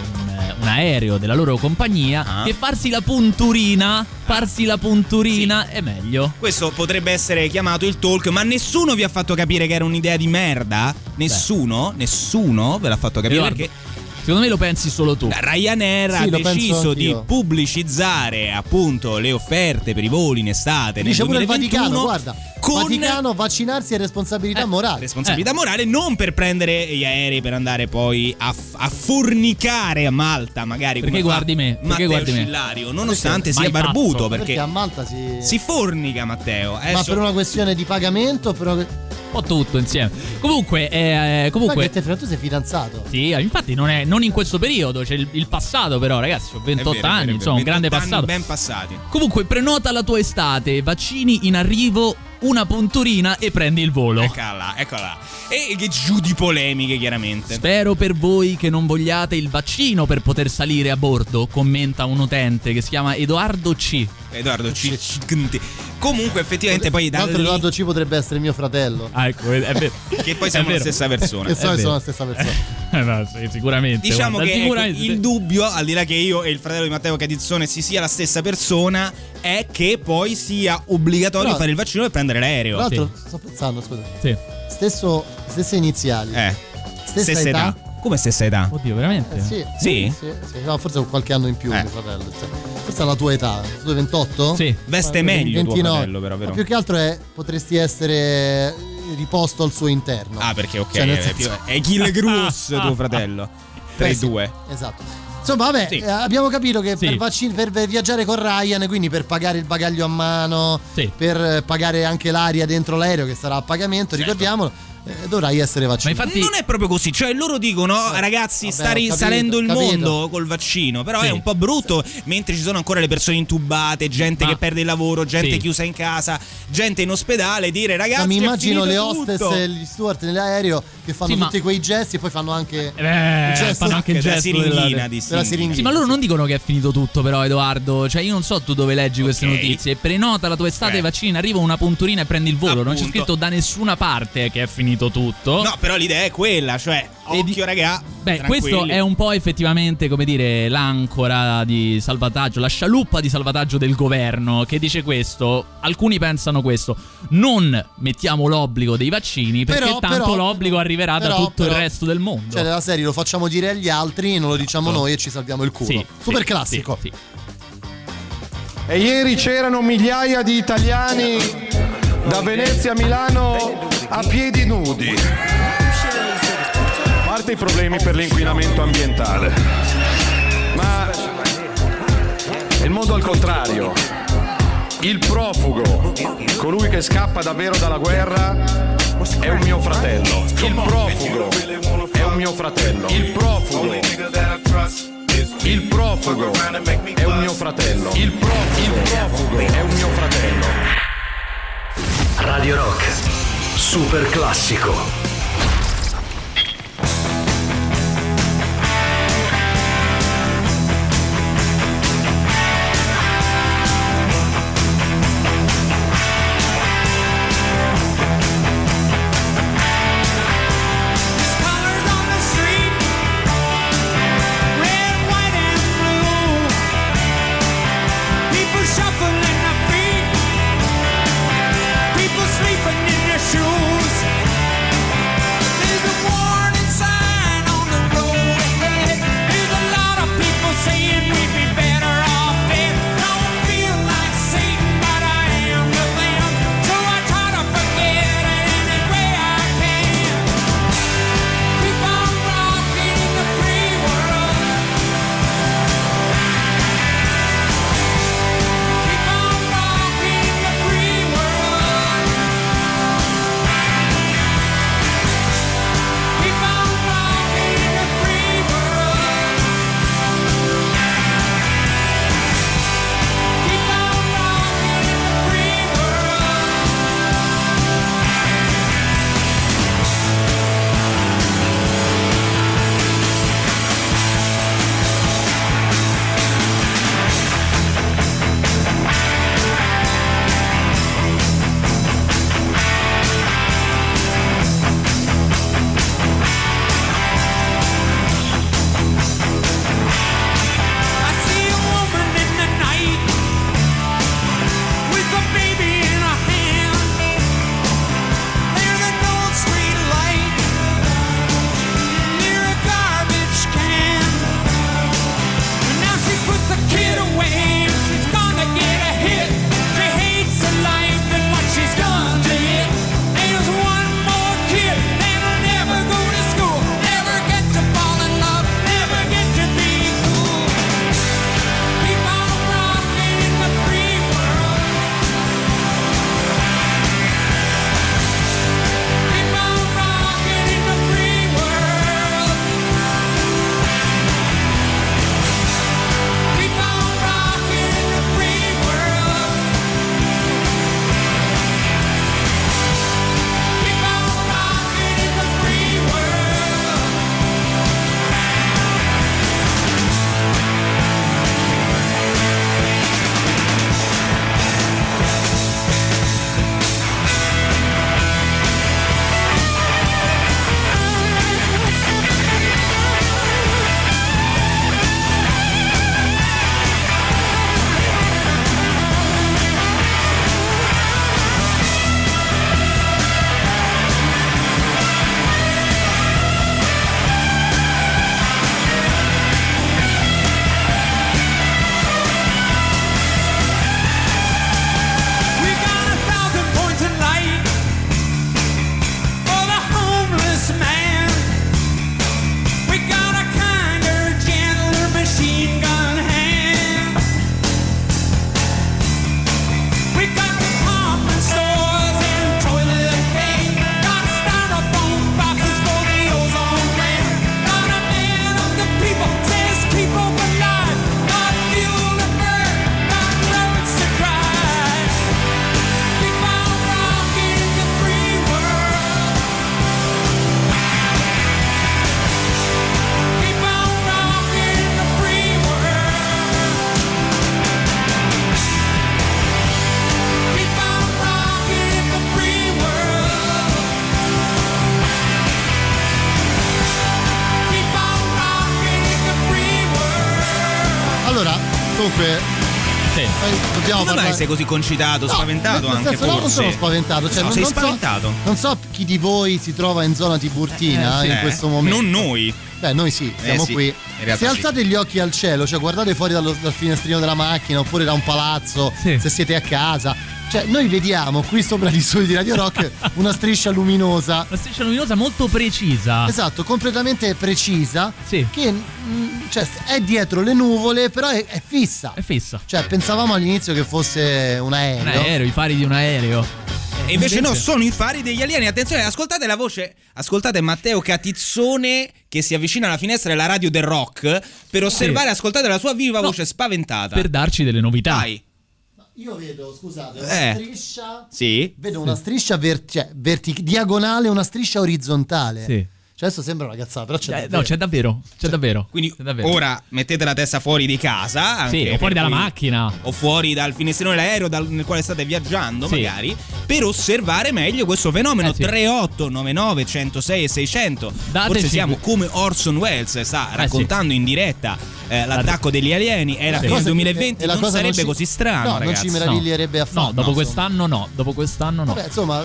un, aereo della loro compagnia Ah. che farsi la punturina, farsi la punturina è meglio. Questo potrebbe essere chiamato il talk, ma nessuno vi ha fatto capire che era un'idea di merda? Nessuno? Nessuno ve l'ha fatto capire Edoardo, perché Secondo me lo pensi solo tu. Ryanair Sì, ha deciso di pubblicizzare appunto le offerte per i voli in estate nel Dice pure il 2021 Vaticano, guarda. con Vaticano, vaccinarsi è responsabilità morale. responsabilità morale non per prendere gli aerei per andare poi a, f- a fornicare a Malta magari Perché guardi me? Perché Matteo guardi me? Scillario nonostante Mai sia barbuto perché, Perché a Malta si. si fornica Matteo Ma Adesso- per una questione di pagamento, però. Un po' tutto insieme. Comunque, eh, comunque te, tu sei fidanzato. Sì, infatti non, è, non in questo periodo, c'è il, il passato però ragazzi, ho 28 È vero, anni, è vero, insomma, un grande 28 anni passato. ben passati Comunque prenota la tua estate, vaccini in arrivo, una punturina e prendi il volo. eccola là eccola là e che giù di polemiche chiaramente Spero per voi che non vogliate il vaccino per poter salire a bordo, commenta un utente che si chiama Edoardo C. Edoardo C. C- comunque effettivamente poi da Tra l'altro, lì Edoardo C potrebbe essere mio fratello. Ah, ecco, è vero. che poi siamo la stessa persona E so che sono la stessa persona. Eh, no, sì, sicuramente. Diciamo guarda, che ecco, sicuramente. il dubbio, al di là che io e il fratello di Matteo Cadizzone si sia la stessa persona, è che poi sia obbligatorio Però- fare il vaccino e prendere l'aereo. Tra l'altro, sto pensando, scusa. Sì. Stesso, stesse iniziali. Eh. Stessa, Stessa età. età. Come stessa età? Oddio, veramente? Eh, sì. Sì? sì, sì. No, forse con qualche anno in più, Eh. mio fratello. Cioè, Forse è la tua età. Tu hai 28? Sì. Veste Ma- meglio tuo 29. fratello, però, vero? Ma più che altro è potresti essere riposto al suo interno. Ah, perché ok, Cioè, è, senso- più- è Kill Cruz tuo fratello. Beh, sì, 3-2. Esatto. Insomma, vabbè, Sì. eh, abbiamo capito che Sì. per, vaccin- per viaggiare con Ryan, quindi per pagare il bagaglio a mano, Sì. per eh, pagare anche l'aria dentro l'aereo che sarà a pagamento, ricordiamolo, eh, dovrai essere Ma vaccinato. infatti Non è proprio così, cioè loro dicono ragazzi vabbè, sta ho capito, risalendo il capito. mondo col vaccino, però Sì. è un po' brutto mentre ci sono ancora le persone intubate, gente Ma- che perde il lavoro, gente Sì. chiusa in casa, gente in ospedale, dire ragazzi Cioè, mi immagino le hostess tutto. e gli steward nell'aereo che fanno Sì, ma- tutti quei gesti e poi fanno anche Eh, il gesto fanno anche il della gesto siringhina, della- di della sì. siringhina. Sì, ma loro non dicono che è finito tutto, però, Edoardo. Cioè, io non so tu dove leggi queste Ok. notizie. Prenota la tua estate, Eh. vaccini, arriva una punturina e prendi il volo. Non c'è Appunto. scritto da nessuna parte che è finito tutto. No, però l'idea è quella, cioè E di- occhio raga. Beh, questo tranquilli. è un po' effettivamente, come dire, l'ancora di salvataggio, la scialuppa di salvataggio del governo che dice questo. Alcuni pensano questo. Non mettiamo l'obbligo dei vaccini perché Però- tanto però- l'obbligo arriverà da però- tutto però- il resto del mondo. Cioè, della serie lo facciamo dire agli altri, non lo diciamo noi e ci salviamo il culo. Sì, Super sì, classico. sì, sì. E ieri c'erano migliaia di italiani da Venezia a Milano a piedi nudi. A parte i problemi per l'inquinamento ambientale. Ma è il mondo al contrario. Il profugo, colui che scappa davvero dalla guerra, è un mio fratello. Il profugo è un mio fratello. Il profugo. Il profugo è un mio fratello. Il, pro- il profugo è un mio fratello. Radio Rock. Super classico. Comunque, Sì. eh, dobbiamo Come mai sei così concitato, No, spaventato anche senso, no, non forse? sono spaventato, cioè, No, non, sei non so- spaventato. non so chi di voi si trova in zona Tiburtina Eh, in sì. questo momento. Non noi. Beh, noi sì, siamo sì, qui. Se sì. alzate gli occhi al cielo, cioè guardate fuori dallo- dal finestrino della macchina oppure da un palazzo, se siete a casa, cioè noi vediamo qui sopra gli studi di Radio Rock una striscia luminosa. Una striscia luminosa molto precisa. Esatto, completamente precisa. Sì. Che mm, cioè, è dietro le nuvole, però è, è fissa. È fissa. Cioè, pensavamo all'inizio che fosse un aereo. Un aereo, i fari di un aereo. E invece no, sono i fari degli alieni. Attenzione, ascoltate la voce. Ascoltate Matteo Catizzone che si avvicina alla finestra della radio del rock per osservare e ascoltate la sua viva voce spaventata. Per darci delle novità. Vai. Io vedo, scusate, una Eh. striscia. Sì. Vedo una striscia ver- cioè, vertic- diagonale e una striscia orizzontale. Sì. Cioè, adesso sembra una cazzata, però c'è Eh, davvero. no, c'è davvero. C'è davvero. Quindi C'è davvero. ora mettete la testa fuori di casa. anche Sì, o fuori dalla cui- macchina. O fuori dal finestrino dell'aereo dal- nel quale state viaggiando, Sì. magari, per osservare meglio questo fenomeno. Eh, sì. 3899 106 e 600. Dateci- Forse siamo come Orson Welles sta raccontando in diretta eh, l'attacco degli alieni. Era La fine cosa- del 2020, e la non cosa sarebbe ci- così strano, No, non ragazzi. ci meraviglierebbe affatto. No, dopo no, quest'anno no. Dopo quest'anno no. Vabbè, insomma,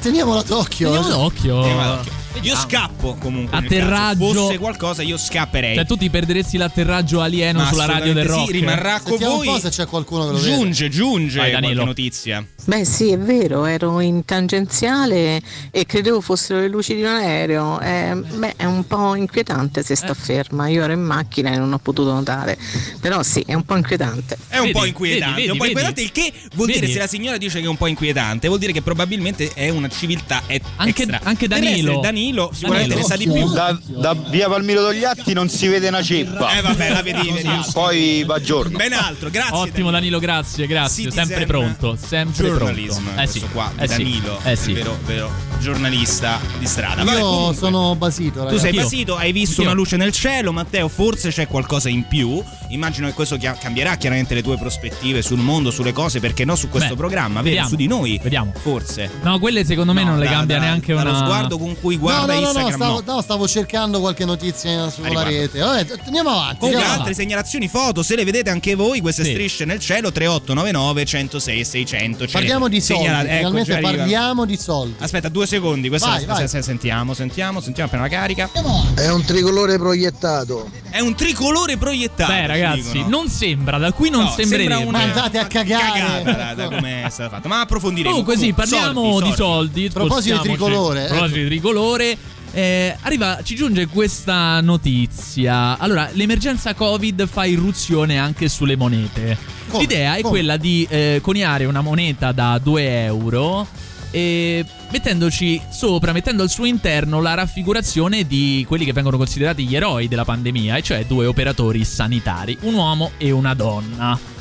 teniamola d'occhio. Teniamo d'occhio. Teniamo d'occhio. Io scappo comunque. nel Atterraggio. caso fosse qualcosa, io scapperei. Cioè, tu ti perderesti l'atterraggio alieno Ma sulla radio del rock. sì, rimarrà con Sentiamo un voi. po' se c'è qualcuno che lo vede. Giunge, giunge Vai, qualche Danilo. notizia. Beh sì, è vero, ero in tangenziale e credevo fossero le luci di un aereo. Eh, beh, è un po' inquietante se Eh. sta ferma. Io ero in macchina e non ho potuto notare. Però sì, è un po' inquietante. È un Vedi, po' inquietante, vedi, è un po' vedi, inquietante, il che vuol Vedi? dire se la signora dice che è un po' inquietante, vuol dire che probabilmente è una civiltà e- Anche- extra. anche Danilo. Danilo sicuramente Danilo. Ne sa di più. Da, da via Palmiro Togliatti non si vede una ceppa. Eh vabbè, la vedi, vedi. Poi va giorno. Ben altro, grazie. Ottimo Danilo, grazie, grazie. Citizen sempre pronto, sempre Journalism, pronto. Eh sì, qua, eh sì, Danilo, eh sì. vero, vero giornalista di strada. Vabbè, Io comunque, sono basito, Tu ragazzi. sei Anch'io. basito, hai visto Anch'io. una luce nel cielo, Matteo, forse c'è qualcosa in più. Immagino che questo cambierà chiaramente le tue prospettive sul mondo, sulle cose, perché no su questo Beh, programma, vero? vediamo. Su di noi. Vediamo. Forse. No, quelle secondo me No, non le da- cambia da- neanche dallo una. sguardo con cui No, guarda no, no, no, Instagram. Stavo, no. no, stavo cercando qualche notizia sulla riguardo. rete. Vabbè, andiamo avanti. Comunque andiamo altre avanti. segnalazioni, foto, se le vedete anche voi, queste Sì. strisce nel cielo 3899 106 600. Ce le Parliamo di soldi, segnalate. Ecco, finalmente arriva. parliamo di soldi. Aspetta due secondi, questa Vai, vai. se- sentiamo, sentiamo, sentiamo appena la carica. È un tricolore proiettato. È un tricolore proiettato. Beh, ragazzi, dicono. non sembra, da qui non No, sembrerebbe. sembra una- andate a cagare. Cagata da, da come è stato fatto. Ma approfondiremo. Comunque sì, parliamo soldi, di soldi. A proposito di tricolore, A proposito di tricolore. Eh, arriva, ci giunge questa notizia. Allora, l'emergenza Covid fa irruzione anche sulle monete. Come? L'idea è Come? quella di eh, coniare una moneta da 2 euro e mettendoci sopra, mettendo al suo interno la raffigurazione di quelli che vengono considerati gli eroi della pandemia, e cioè due operatori sanitari, un uomo e una donna.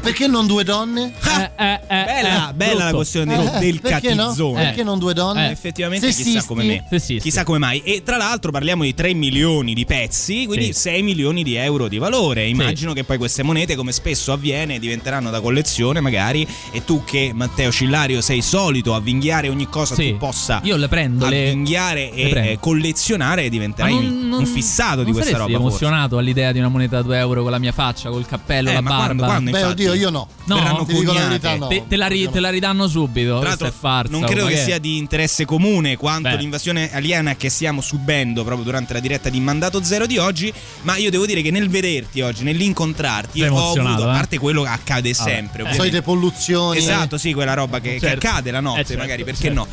Perché non due donne? Eh, eh, eh, Bella, eh, bella la brutto. questione Eh, del, del perché no? catizzone. Perché non due donne? Eh, effettivamente Sessisti? chissà come me. Sessisti. Chissà come mai. E tra l'altro parliamo di 3 milioni di pezzi, quindi Sì. 6 milioni di euro di valore. Immagino che poi queste monete, come spesso avviene, diventeranno da collezione magari. E tu che, Matteo Cillario, sei solito avvinghiare ogni cosa Sì. tu possa Io le prendo, avvinghiare le e prendo. collezionare, diventerai non- non- un fissato di non questa saresti roba. forse. emozionato all'idea di una moneta da 2 euro con la mia faccia, col cappello, Eh, la ma barba. quando- quando, Beh, infatti, oddio, io no. No, verranno ti dico la coniate. verità, no. te, te la ri- te la ridanno subito. Tra l'altro, è farsa. non credo che è? sia di interesse comune quanto Beh. l'invasione aliena che stiamo subendo proprio durante la diretta di Mandato Zero di oggi. Ma io devo dire che nel vederti oggi, nell'incontrarti, Sei ho avuto, a eh? parte quello che accade sempre, Eh. ovviamente. Solite polluzioni. Esatto, sì, quella roba che, che Certo. accade la notte, Eh, certo, magari perché certo. no.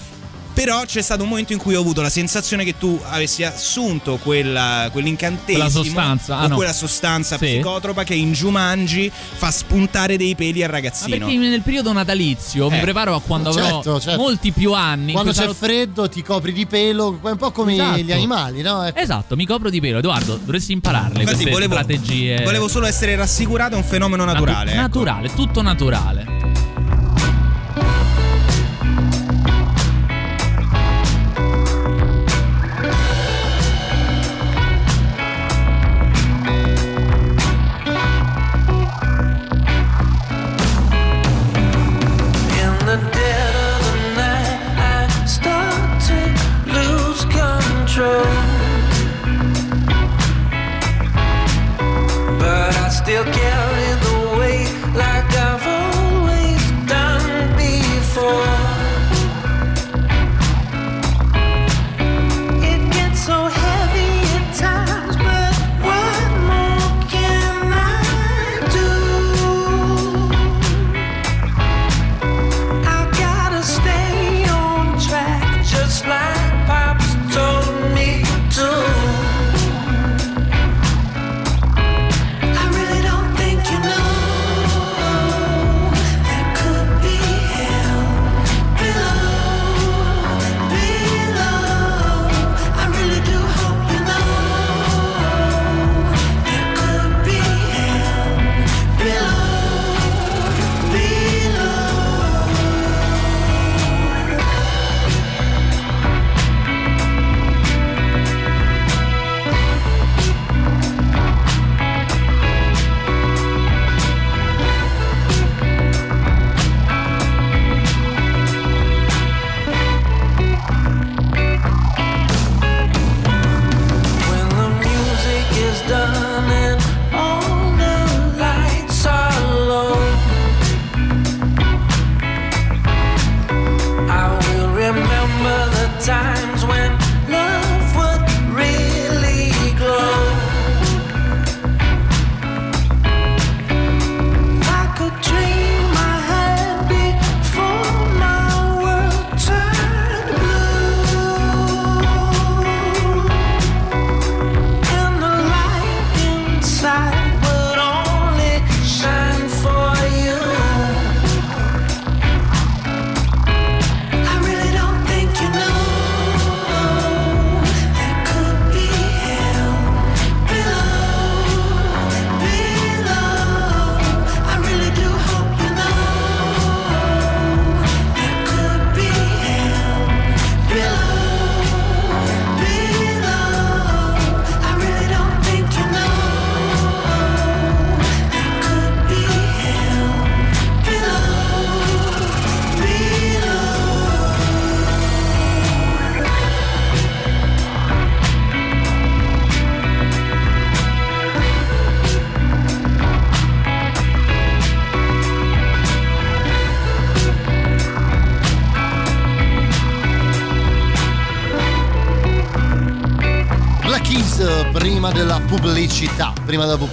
Però c'è stato un momento in cui ho avuto la sensazione che tu avessi assunto quella, quell'incantesimo Quella sostanza, ah, o no. quella sostanza Sì. psicotropa che in Jumanji fa spuntare dei peli al Ma ragazzino. perché nel periodo natalizio mi Eh. preparo a quando avrò Certo, certo. molti più anni. Quando c'è sarò- freddo ti copri di pelo, un po' come Esatto. gli animali, no? Ecco. Esatto, mi copro di pelo. Edoardo, dovresti impararle Infatti, queste volevo, strategie. volevo solo essere rassicurato, è un fenomeno Natu- naturale. ecco. Naturale, tutto naturale. still can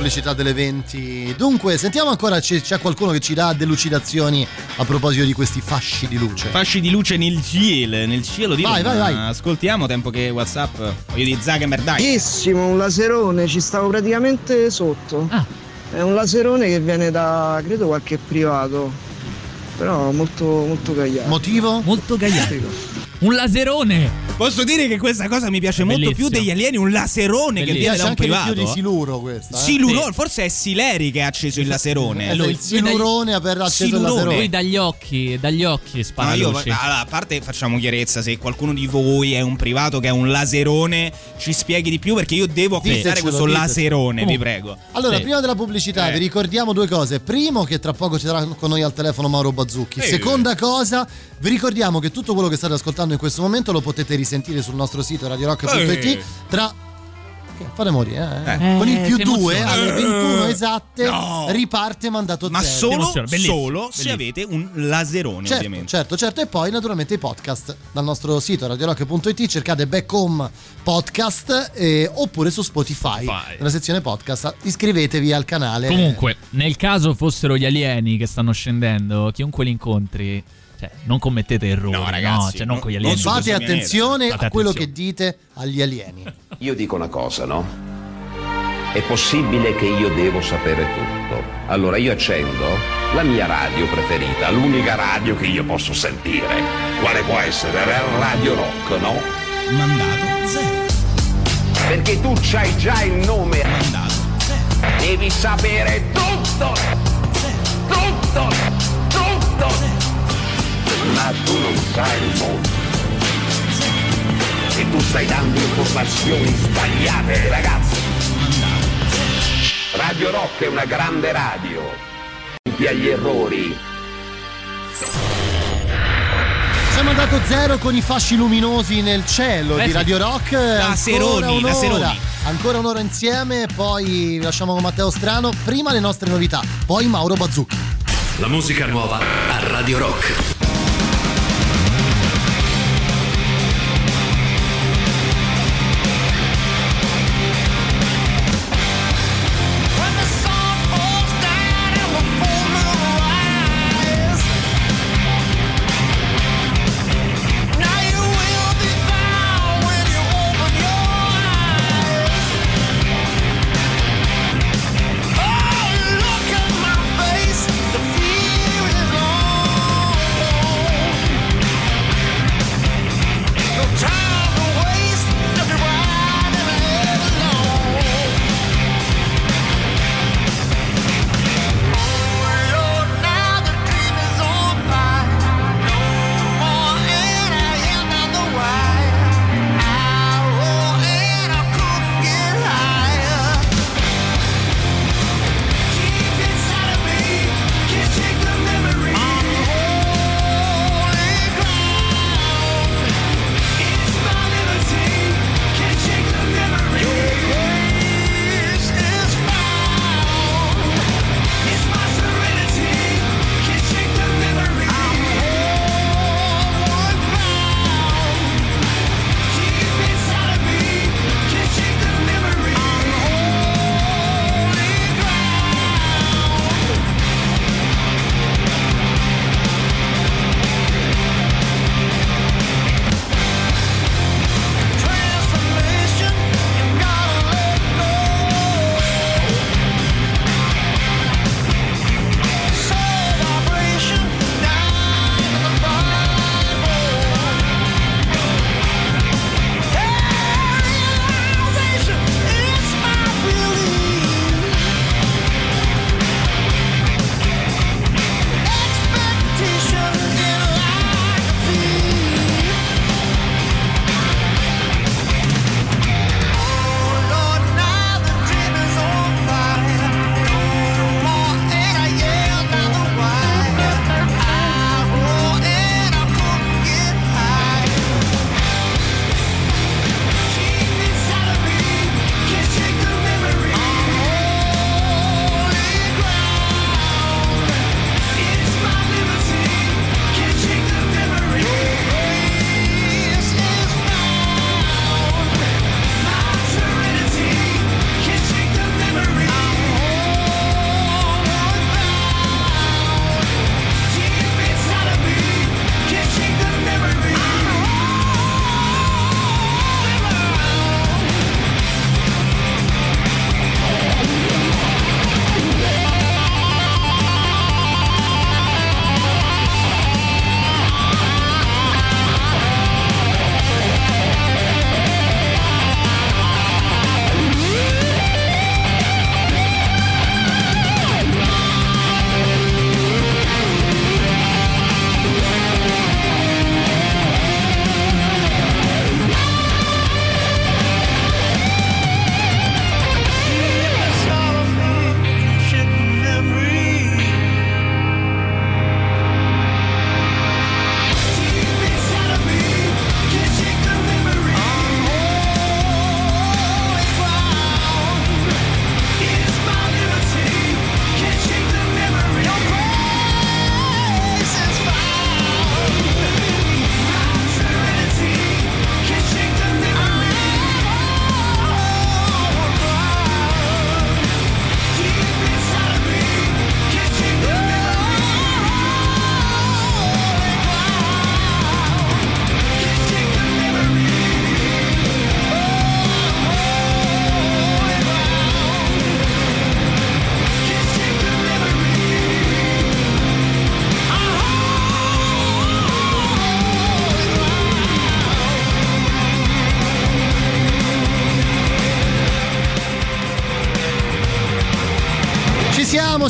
pubblicità delle 20. Dunque, sentiamo ancora, c'è, c'è qualcuno che ci dà delucidazioni a proposito di questi fasci di luce. Fasci di luce nel cielo, nel cielo di Vai, Roma. vai, vai. Ascoltiamo tempo che WhatsApp, voglio di Zuckerberg, dai. Bellissimo, un laserone, ci stavo praticamente sotto. È un laserone che viene da, credo, qualche privato. Però molto, molto gagliato. Motivo? Molto gagliato. Un laserone! Posso dire che questa cosa mi piace molto Bellissimo. più degli alieni, un laserone che Mi viene da un privato. più di Siluro questa. eh. Siluro, forse è Sileri che ha acceso il laserone. Eh, il silurone per acceso il Silurone. laserone. Lui dagli occhi, dagli occhi spara No, io, allora, a parte facciamo chiarezza, se qualcuno di voi è un privato che ha un laserone, ci spieghi di più perché io devo acquistare questo ditecelo. laserone, vi Comunque, prego. Allora, Sì. prima della pubblicità, Eh. vi ricordiamo due cose. Primo, che tra poco ci sarà con noi al telefono Mauro Bazzucchi. Eh. Seconda cosa, vi ricordiamo che tutto quello che state ascoltando in questo momento lo potete risentire sul nostro sito radiorock.it Eh. tra. Fate morire, eh? Eh. Con il Eh, più si 2 emoziona. alle 21 esatte No. riparte mandato Ma zero. solo, Bellissimo, solo se avete un laserone, Certo, ovviamente. certo, certo. E poi naturalmente i podcast dal nostro sito radiorock.it, cercate Back Home Podcast eh, oppure su Spotify, Spotify. nella sezione podcast. Iscrivetevi al canale. Comunque, nel caso fossero gli alieni che stanno scendendo, chiunque li incontri, cioè, non commettete errori. No, ragazzi, Cioè, non no- con gli non alieni. su Fate attenzione Fate a quello attenzione. che dite agli alieni. Io dico una cosa, no? È possibile che io devo sapere tutto. Allora io accendo la mia radio preferita, l'unica radio che io posso sentire. Quale può essere? Radio Rock, no? Mandato zero. Perché tu c'hai già il nome. Mandato Devi sapere tutto! Tutto! Tutto! Ma tu non sai il mondo. E tu stai dando informazioni sbagliate ragazzi. Radio Rock è una grande radio. Compia gli errori. Siamo andato zero con i fasci luminosi nel cielo Eh di. Radio Rock. Laseroni, ancora un'ora. laseroni. Ancora un'ora insieme, poi vi lasciamo con Matteo Strano. Prima le nostre novità, poi Mauro Bazzucchi. La musica nuova a Radio Rock.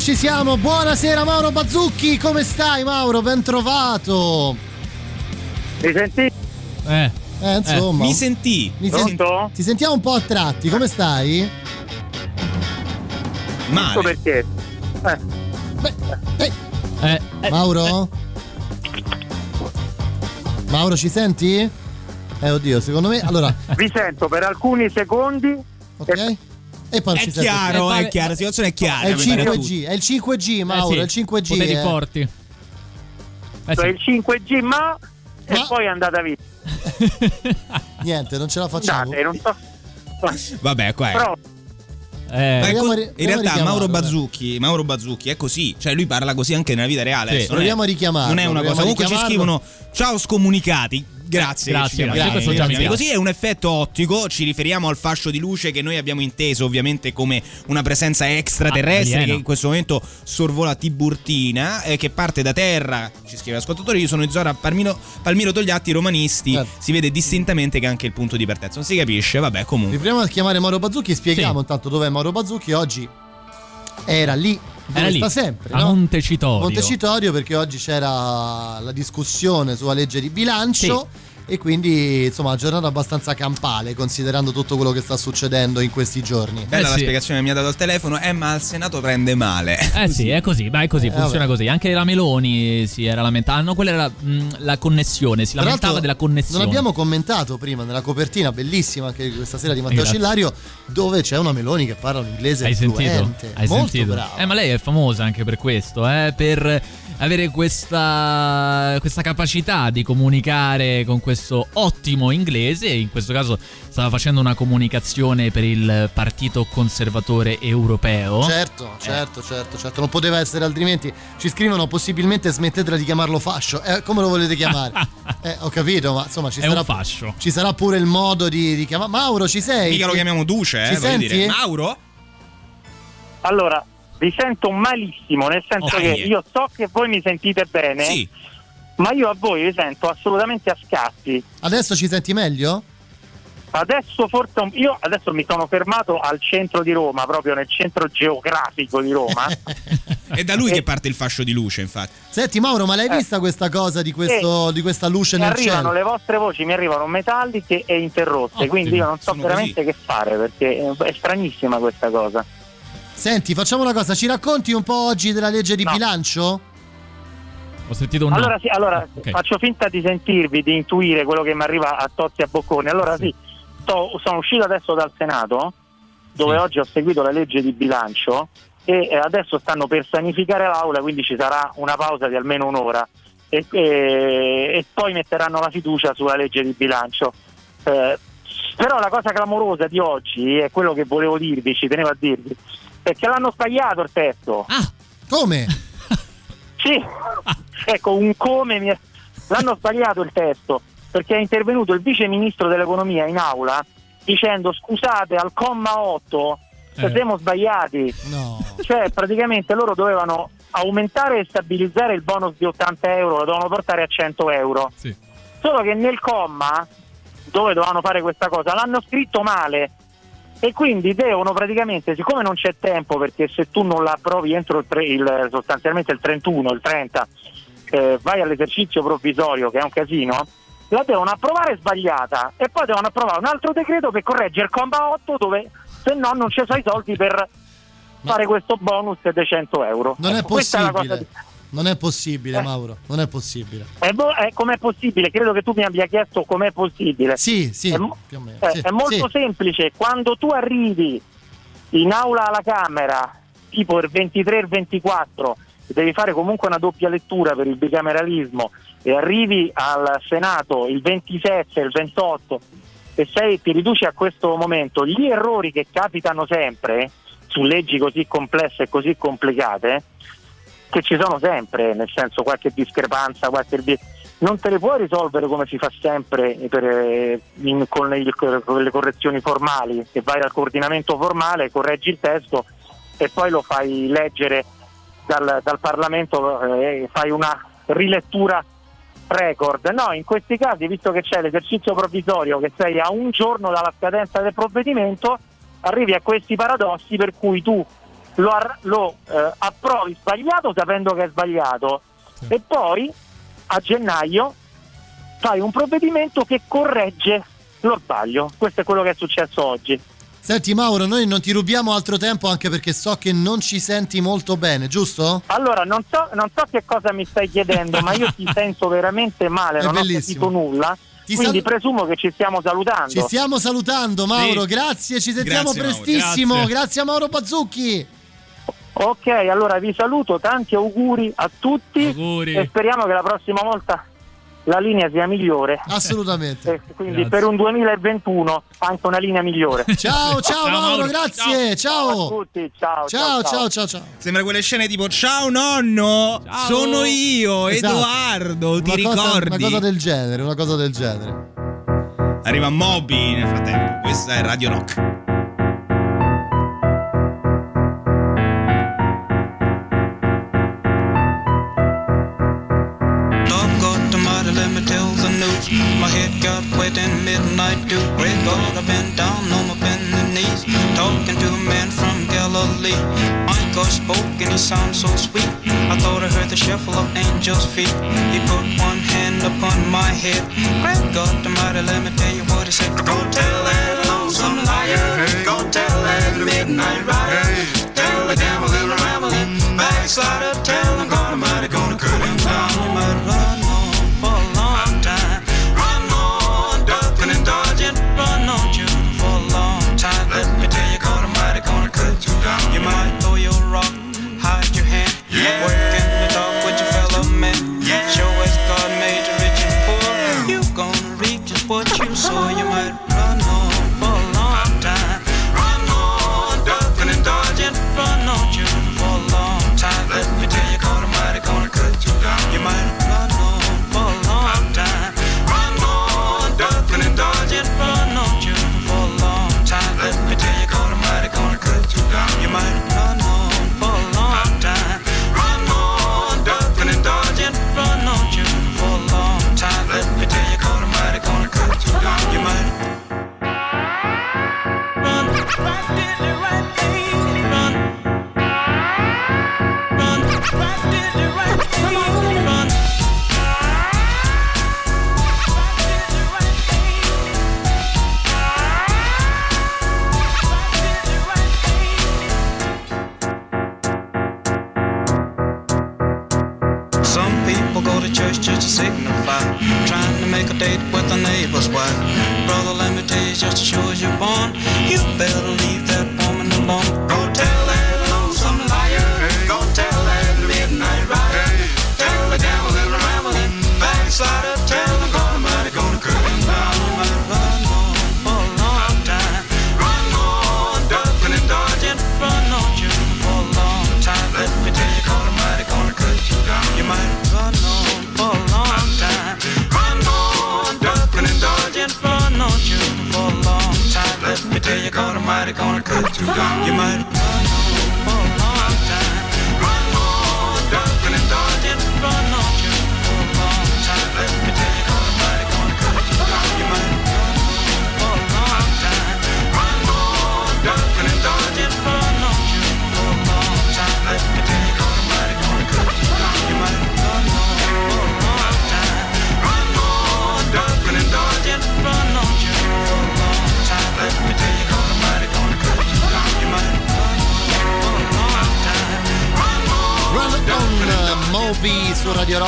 Ci siamo. Buonasera Mauro Bazzucchi, come stai Mauro? Ben trovato. Mi senti? Eh. Eh, insomma. mi sentì. Mi sen- Pronto? ti sentiamo un po' a tratti, come stai? Ecco perché. Eh. Eh, Mauro? Mauro, ci senti? Eh, oddio, secondo me. Allora, Vi sento per alcuni secondi. ok? E poi È chiaro, è chiaro, la situazione è chiara. È il mi pare a 5G, è il 5G, Mauro, Eh sì, è il 5G. poteri eh. forti. Eh Cioè sì. il 5G, ma. E poi è andata via. Niente, non ce la facciamo. Date, non so. Vabbè, qua è. Però Eh, Proviamo co- ri- in proviamo realtà Mauro. Bazzucchi, Mauro Bazzucchi è così, cioè lui parla così anche nella vita reale. Sì. adesso non è- Proviamo a richiamarlo, Non è una proviamo cosa. Comunque ci scrivono ciao scomunicati. Grazie, Grazie, grazie, mi piace. Così è un effetto ottico. Ci riferiamo al fascio di luce che noi abbiamo inteso ovviamente come una presenza extraterrestre Ah, che in questo momento sorvola Tiburtina, eh, che parte da terra. Ci scrive l'ascoltatore. Io sono Izzora Palmiro, Palmiro Togliatti, romanisti. Certo. Si vede distintamente che è anche il punto di partenza. Non si capisce, vabbè, comunque. Proviamo a chiamare Mauro Bazzucchi, spieghiamo Sì. intanto dov'è Mauro Bazzucchi. Oggi era lì dove Era lì, sempre, a no? Montecitorio. Montecitorio perché oggi c'era la discussione sulla legge di bilancio e quindi insomma una giornata abbastanza campale considerando tutto quello che sta succedendo in questi giorni. Bella Eh la sì. spiegazione che mi ha dato al telefono, eh, ma al Senato prende male. Eh sì, è così, ma è così, Eh, funziona vabbè. così. Anche la Meloni si era lamentata. No, quella era mh, la connessione, si Tra lamentava della connessione. Non abbiamo commentato prima nella copertina, bellissima anche questa sera di Matteo Grazie. Cillario, dove c'è una Meloni che parla un inglese Hai sentito? fluente. Hai molto sentito? brava. Eh, ma lei è famosa anche per questo, eh, per avere questa, questa capacità di comunicare con questo ottimo inglese. In questo caso stava facendo una comunicazione per il Partito Conservatore Europeo. Certo, certo, certo, certo, non poteva essere altrimenti. Ci scrivono possibilmente smettetela di chiamarlo fascio. Eh, come lo volete chiamare? eh, ho capito, ma insomma ci È sarà, un fascio. ci sarà pure il modo di, di chiamare. Mauro, ci sei? Mica lo chiamiamo Duce, eh, Ci senti? dire. Mauro? Allora, vi sento malissimo, nel senso Oh, che dai. io so che voi mi sentite bene, Sì. ma io a voi vi sento assolutamente a scatti. Adesso ci senti meglio? Adesso forse un- io adesso mi sono fermato al centro di Roma, proprio nel centro geografico di Roma. È da lui che parte il fascio di luce, infatti. Senti Mauro, ma l'hai Eh. vista questa cosa di, questo, di questa luce mi nel arrivano cielo? le vostre voci, mi arrivano metalliche e interrotte, quindi io non so sono veramente che fare perché è stranissima questa cosa. Senti, facciamo una cosa, ci racconti un po' oggi della legge di No. bilancio? Ho sentito un no. Allora, sì, allora Ok. faccio finta di sentirvi, di intuire quello che mi arriva a Tozzi e a Bocconi. Allora sì, sto- sono uscito adesso dal Senato, dove oggi ho seguito la legge di bilancio e eh, adesso stanno per sanificare l'aula, quindi ci sarà una pausa di almeno un'ora e, e- e poi metteranno la fiducia sulla legge di bilancio. Eh, però la cosa clamorosa di oggi è quello che volevo dirvi, ci tenevo a dirvi, che l'hanno sbagliato il testo. Come? Sì, ecco un come mi è- l'hanno sbagliato il testo perché è intervenuto il vice ministro dell'economia in aula dicendo scusate al comma 8 Eh. siamo sbagliati No. cioè praticamente loro dovevano aumentare e stabilizzare il bonus di 80 euro lo dovevano portare a 100 euro Sì. solo che nel comma dove dovevano fare questa cosa l'hanno scritto male e quindi devono praticamente, siccome non c'è tempo, perché se tu non la approvi entro il, tre- il- sostanzialmente il 31, il 30, eh, vai all'esercizio provvisorio, che è un casino, la devono approvare sbagliata e poi devono approvare un altro decreto per correggere il comma 8 dove se no non ci sono i soldi per fare questo bonus dei 100 euro. Non è Ecco, questa la cosa possibile. di- Non è possibile, Eh. Mauro, non è possibile. è bo- è- com'è possibile? Credo che tu mi abbia chiesto com'è possibile. Sì, sì, È, mo- eh, Sì, è molto sì. semplice. Quando tu arrivi in aula alla Camera, tipo il 23 e il 24, devi fare comunque una doppia lettura per il bicameralismo e arrivi al Senato il 27 e il 28 e sei, ti riduci a questo momento, gli errori che capitano sempre su leggi così complesse e così complicate che ci sono sempre, nel senso qualche discrepanza, qualche non te le puoi risolvere come si fa sempre per, eh, in- con, il- con le correzioni formali, che vai dal coordinamento formale, correggi il testo e poi lo fai leggere dal, dal Parlamento eh, e fai una rilettura record. No, in questi casi, visto che c'è l'esercizio provvisorio, che sei a un giorno dalla scadenza del provvedimento, arrivi a questi paradossi per cui tu lo, ar- lo, eh, approvi sbagliato sapendo che è sbagliato e poi a gennaio fai un provvedimento che corregge lo sbaglio. Questo è quello che è successo oggi. Senti Mauro, noi non ti rubiamo altro tempo anche perché so che non ci senti molto bene, giusto? Allora, non so, non so che cosa mi stai chiedendo, ma io ti sento veramente male, È non bellissimo. ho sentito nulla. Ti quindi sal- presumo che ci stiamo salutando. Ci stiamo salutando Mauro, Sì. grazie, ci sentiamo Grazie, Mauro, prestissimo. grazie. Grazie. a Mauro Bazzucchi. Ok, allora vi saluto, tanti auguri a tutti e speriamo che la prossima volta la linea sia migliore. Assolutamente. E quindi per un 2021 anche una linea migliore. Ciao, ciao, Mauro, grazie. Ciao. a tutti, ciao. Ciao, ciao, ciao, ciao. Sembra quelle scene tipo Ciao nonno, sono io, Esatto. Edoardo, ti Una cosa- ricordi? Una cosa del genere, una cosa del genere. Arriva Moby nel frattempo, questa è Radio Rock. My head got wet in midnight dew. Great God, I've been down on my bending knees, talking to a man from Galilee. My God spoke and he sounded so sweet. I thought I heard the shuffle of angels' feet. He put one hand upon my head. Great God, tomato, let me tell you what he said. Go tell that lonesome liar. Go tell that midnight rider. Tell the gambling, rambling, backslider. Tell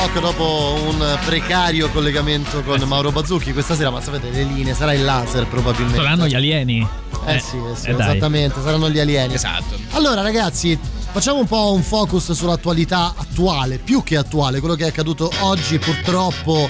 Rock dopo un precario collegamento con Mauro Bazzucchi. Questa sera, ma sapete, le linee, sarà il laser probabilmente. Saranno gli alieni. Eh, sì, eh sì, eh, dai. esattamente, saranno gli alieni. Esatto. Allora, ragazzi, facciamo un po' un focus sull'attualità attuale, più che attuale, quello che è accaduto oggi. Purtroppo eh,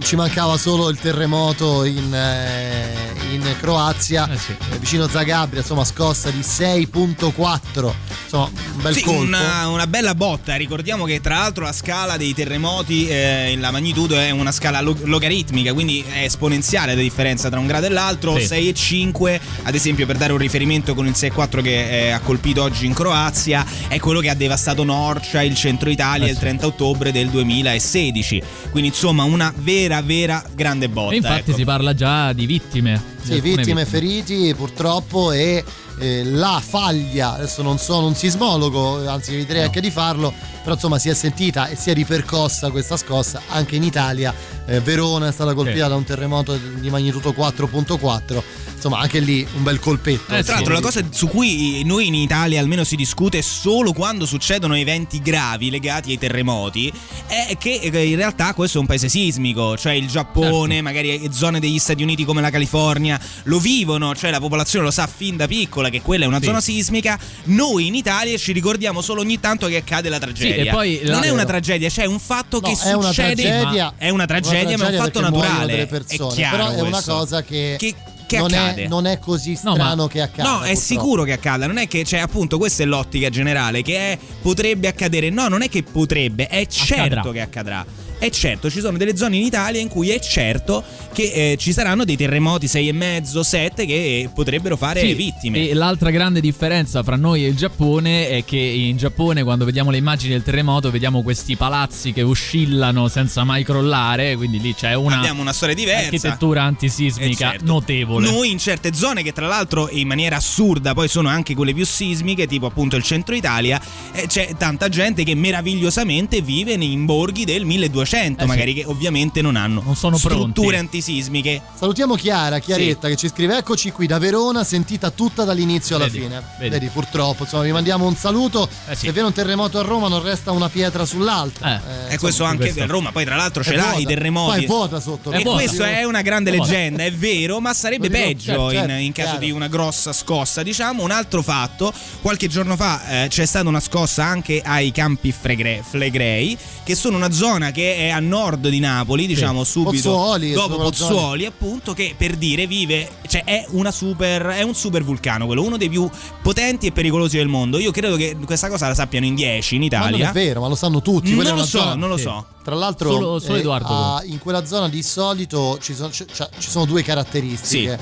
ci mancava solo il terremoto in, eh, in Croazia, eh, vicino Zagabria, insomma, scossa di 6.4. Insomma, un bel Sì, colpo. una, una bella botta. Ricordiamo che tra l'altro la scala dei terremoti, eh, la magnitudo è una scala lo- logaritmica, quindi è esponenziale la differenza tra un grado e l'altro. Sì. 6 e 5, ad esempio, per dare un riferimento con il 6 e 4 che eh, ha colpito oggi in Croazia. è quello che ha devastato Norcia, il centro Italia Eh il sì. 30 ottobre del 2016. Quindi insomma una vera, vera grande botta. E infatti ecco. si parla già di vittime. Sì, alcune vittime, feriti purtroppo e eh, la faglia, adesso non sono un sismologo, anzi eviterei anche di farlo, però insomma si è sentita e si è ripercossa questa scossa anche in Italia. Eh, Verona è stata colpita Sì. da un terremoto di magnitudo 4.4, insomma anche lì un bel colpetto. Eh, tra l'altro, la cosa su cui noi in Italia almeno si discute solo quando succedono eventi gravi legati ai terremoti è che eh, in realtà questo è un paese sismico, cioè il Giappone, Certo. magari zone degli Stati Uniti come la California lo vivono, cioè la popolazione lo sa fin da piccola che quella è una Sì. zona sismica. Noi in Italia ci ricordiamo solo ogni tanto che accade la tragedia. e poi non è una tragedia, c'è un fatto che è una succede. tragedia, è una tragedia, ma è un fatto naturale. delle persone, è chiaro però è una questo. cosa che, che, che non, accade. è, non è così No, strano ma- che accada. No, è purtroppo. sicuro che accada. Non è che, cioè, appunto, questa è l'ottica generale. Che è, potrebbe accadere. No, non è che potrebbe, è certo Accadrà. che accadrà. È certo, ci sono delle zone in Italia in cui è certo che eh, ci saranno dei terremoti 6,5, 7 che potrebbero fare Sì, vittime. E l'altra grande differenza fra noi e il Giappone è che in Giappone, quando vediamo le immagini del terremoto, vediamo questi palazzi che oscillano senza mai crollare. Quindi lì c'è una Abbiamo una storia diversa. architettura antisismica Eh, certo. notevole. Noi in certe zone che tra l'altro in maniera assurda poi sono anche quelle più sismiche, tipo appunto il centro Italia, eh, c'è tanta gente che meravigliosamente vive in borghi del 1200, Eh sì. magari che ovviamente non hanno sono strutture pronti. antisismiche. Salutiamo Chiara, Chiaretta che ci scrive eccoci qui da Verona, sentita tutta dall'inizio alla Vedi, fine. vedi. Vedi. purtroppo, insomma, vi mandiamo un saluto. Eh sì. Se viene un terremoto a Roma non resta una pietra sull'altra. Eh, E questo insomma, anche questo- a Roma, poi tra l'altro ce È l'ha vuota. i terremoti. Poi è vuota sotto. E questo è una grande È leggenda, è vero, ma sarebbe dico, peggio certo, in, certo, in caso chiaro. di una grossa scossa. Diciamo un altro fatto: qualche giorno fa eh, c'è stata una scossa anche ai campi Flegre- Flegrei, che sono una zona che è a nord di Napoli, diciamo subito Pozzuoli, dopo Pozzuoli, appunto, che per dire vive, cioè è una super, è un super vulcano, quello uno dei più potenti e pericolosi del mondo. Io credo che questa cosa la sappiano in 10 in Ma non Italia. è vero, ma lo sanno tutti. Non lo so, zona- non lo Sì. so. Tra l'altro, Solo- solo eh, Edoardo. ah, in quella zona di solito ci sono, c- cioè, ci sono due caratteristiche.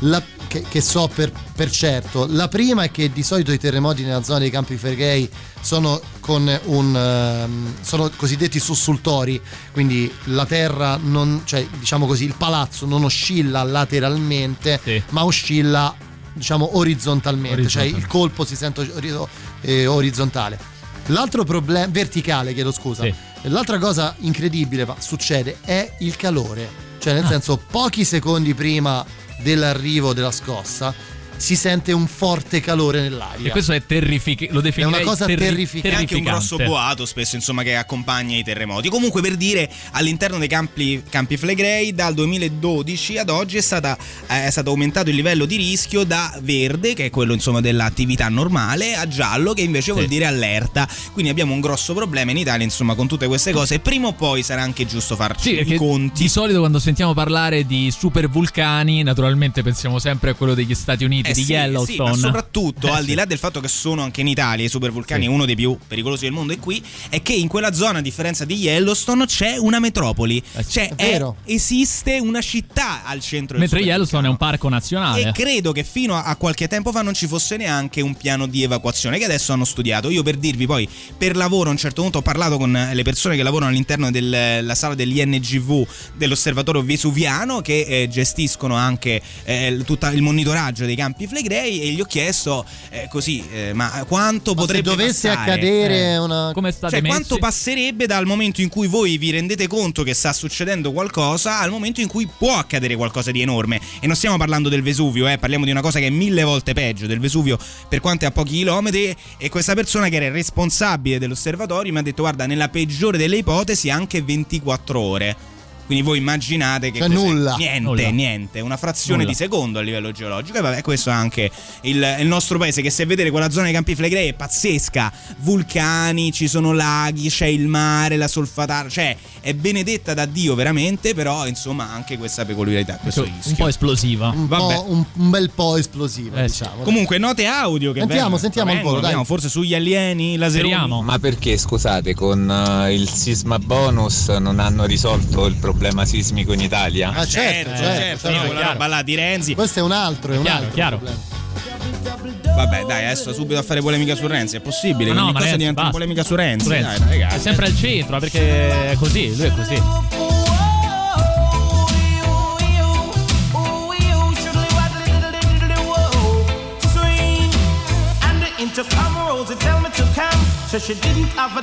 La- che, che so per, per certo. La prima è che di solito i terremoti nella zona dei Campi Flegrei sono con un ehm, sono cosiddetti sussultori, quindi la terra non, cioè diciamo così, il palazzo non oscilla lateralmente, ma oscilla diciamo orizzontalmente, cioè il colpo si sente eh, orizzontale. L'altro problema verticale, chiedo scusa. Sì. L'altra cosa incredibile ma succede è il calore. Cioè, nel Ah. senso, pochi secondi prima dell'arrivo della scossa si sente un forte calore nell'aria. E questo è terrificante. Lo definirei È una cosa terri- terrificante. È anche un grosso boato spesso insomma che accompagna i terremoti. Comunque per dire all'interno dei campi, campi Flegrei dal 2012 ad oggi è, stata, eh, è stato aumentato il livello di rischio da verde che è quello insomma dell'attività normale a giallo che invece vuol dire allerta. Quindi abbiamo un grosso problema in Italia insomma con tutte queste cose prima o poi sarà anche giusto farci Sì, i perché conti. di solito quando sentiamo parlare di super vulcani, naturalmente pensiamo sempre a quello degli Stati Uniti, Eh di sì, Yellowstone. sì, ma soprattutto, Eh al sì. di là del fatto che sono anche in Italia i supervulcani, Sì. uno dei più pericolosi del mondo è qui, è che in quella zona, a differenza di Yellowstone, c'è una metropoli. Cioè, Eh È vero. esiste una città al centro del Mentre. Yellowstone è un parco nazionale. E credo che fino a, a qualche tempo fa non ci fosse neanche un piano di evacuazione che adesso hanno studiato. Io per dirvi poi, per lavoro a un certo punto ho parlato con le persone che lavorano all'interno della sala dell'INGV dell'osservatorio vesuviano che eh, gestiscono anche eh, tutto il monitoraggio dei campi flegrei e gli ho chiesto eh, così, eh, ma quanto Ma se potrebbe dovesse passare? accadere una. Come state Cioè, messi? quanto passerebbe dal momento in cui voi vi rendete conto che sta succedendo qualcosa al momento in cui può accadere qualcosa di enorme? E non stiamo parlando del Vesuvio, eh, parliamo di una cosa che è mille volte peggio del Vesuvio, per quanto è a pochi chilometri. E questa persona che era il responsabile dell'osservatorio mi ha detto: Guarda, nella peggiore delle ipotesi, anche 24 ore. Quindi voi immaginate che Cioè, nulla. niente, Nulla. niente, una frazione Nulla. di secondo a livello geologico. E vabbè, questo è anche il, il nostro paese che se vedere quella zona dei Campi Flegrei è pazzesca. Vulcani, ci sono laghi, c'è il mare, la solfatara, cioè è benedetta da Dio veramente, però insomma anche questa peculiarità, questo un rischio. po' esplosiva. Un, Vabbè. po', un, un bel po' esplosiva, Eh diciamo. Comunque note audio che Sentiamo, vengono- sentiamo vengono, volo, dai. vediamo, forse sugli alieni, laseroni. Speriamo. Ma perché, scusate, con eh, il sisma bonus non hanno risolto il problema sismico in Italia? Ah, certo, Certo, certo, certo, certo, quella chiaro. roba là di Renzi. Questo è un altro, è un Chiaro, altro chiaro. problema. Vabbè, dai, adesso subito a fare polemica su Renzi, è possibile? Ma no, ma cosa ragazzi, diventa una basta. polemica su Renzi. Su Renzi. Dai, dai, ragazzi. È sempre al centro, eh, perché è così, lui è così. The intercom Rosie tell me to come. So she didn't have a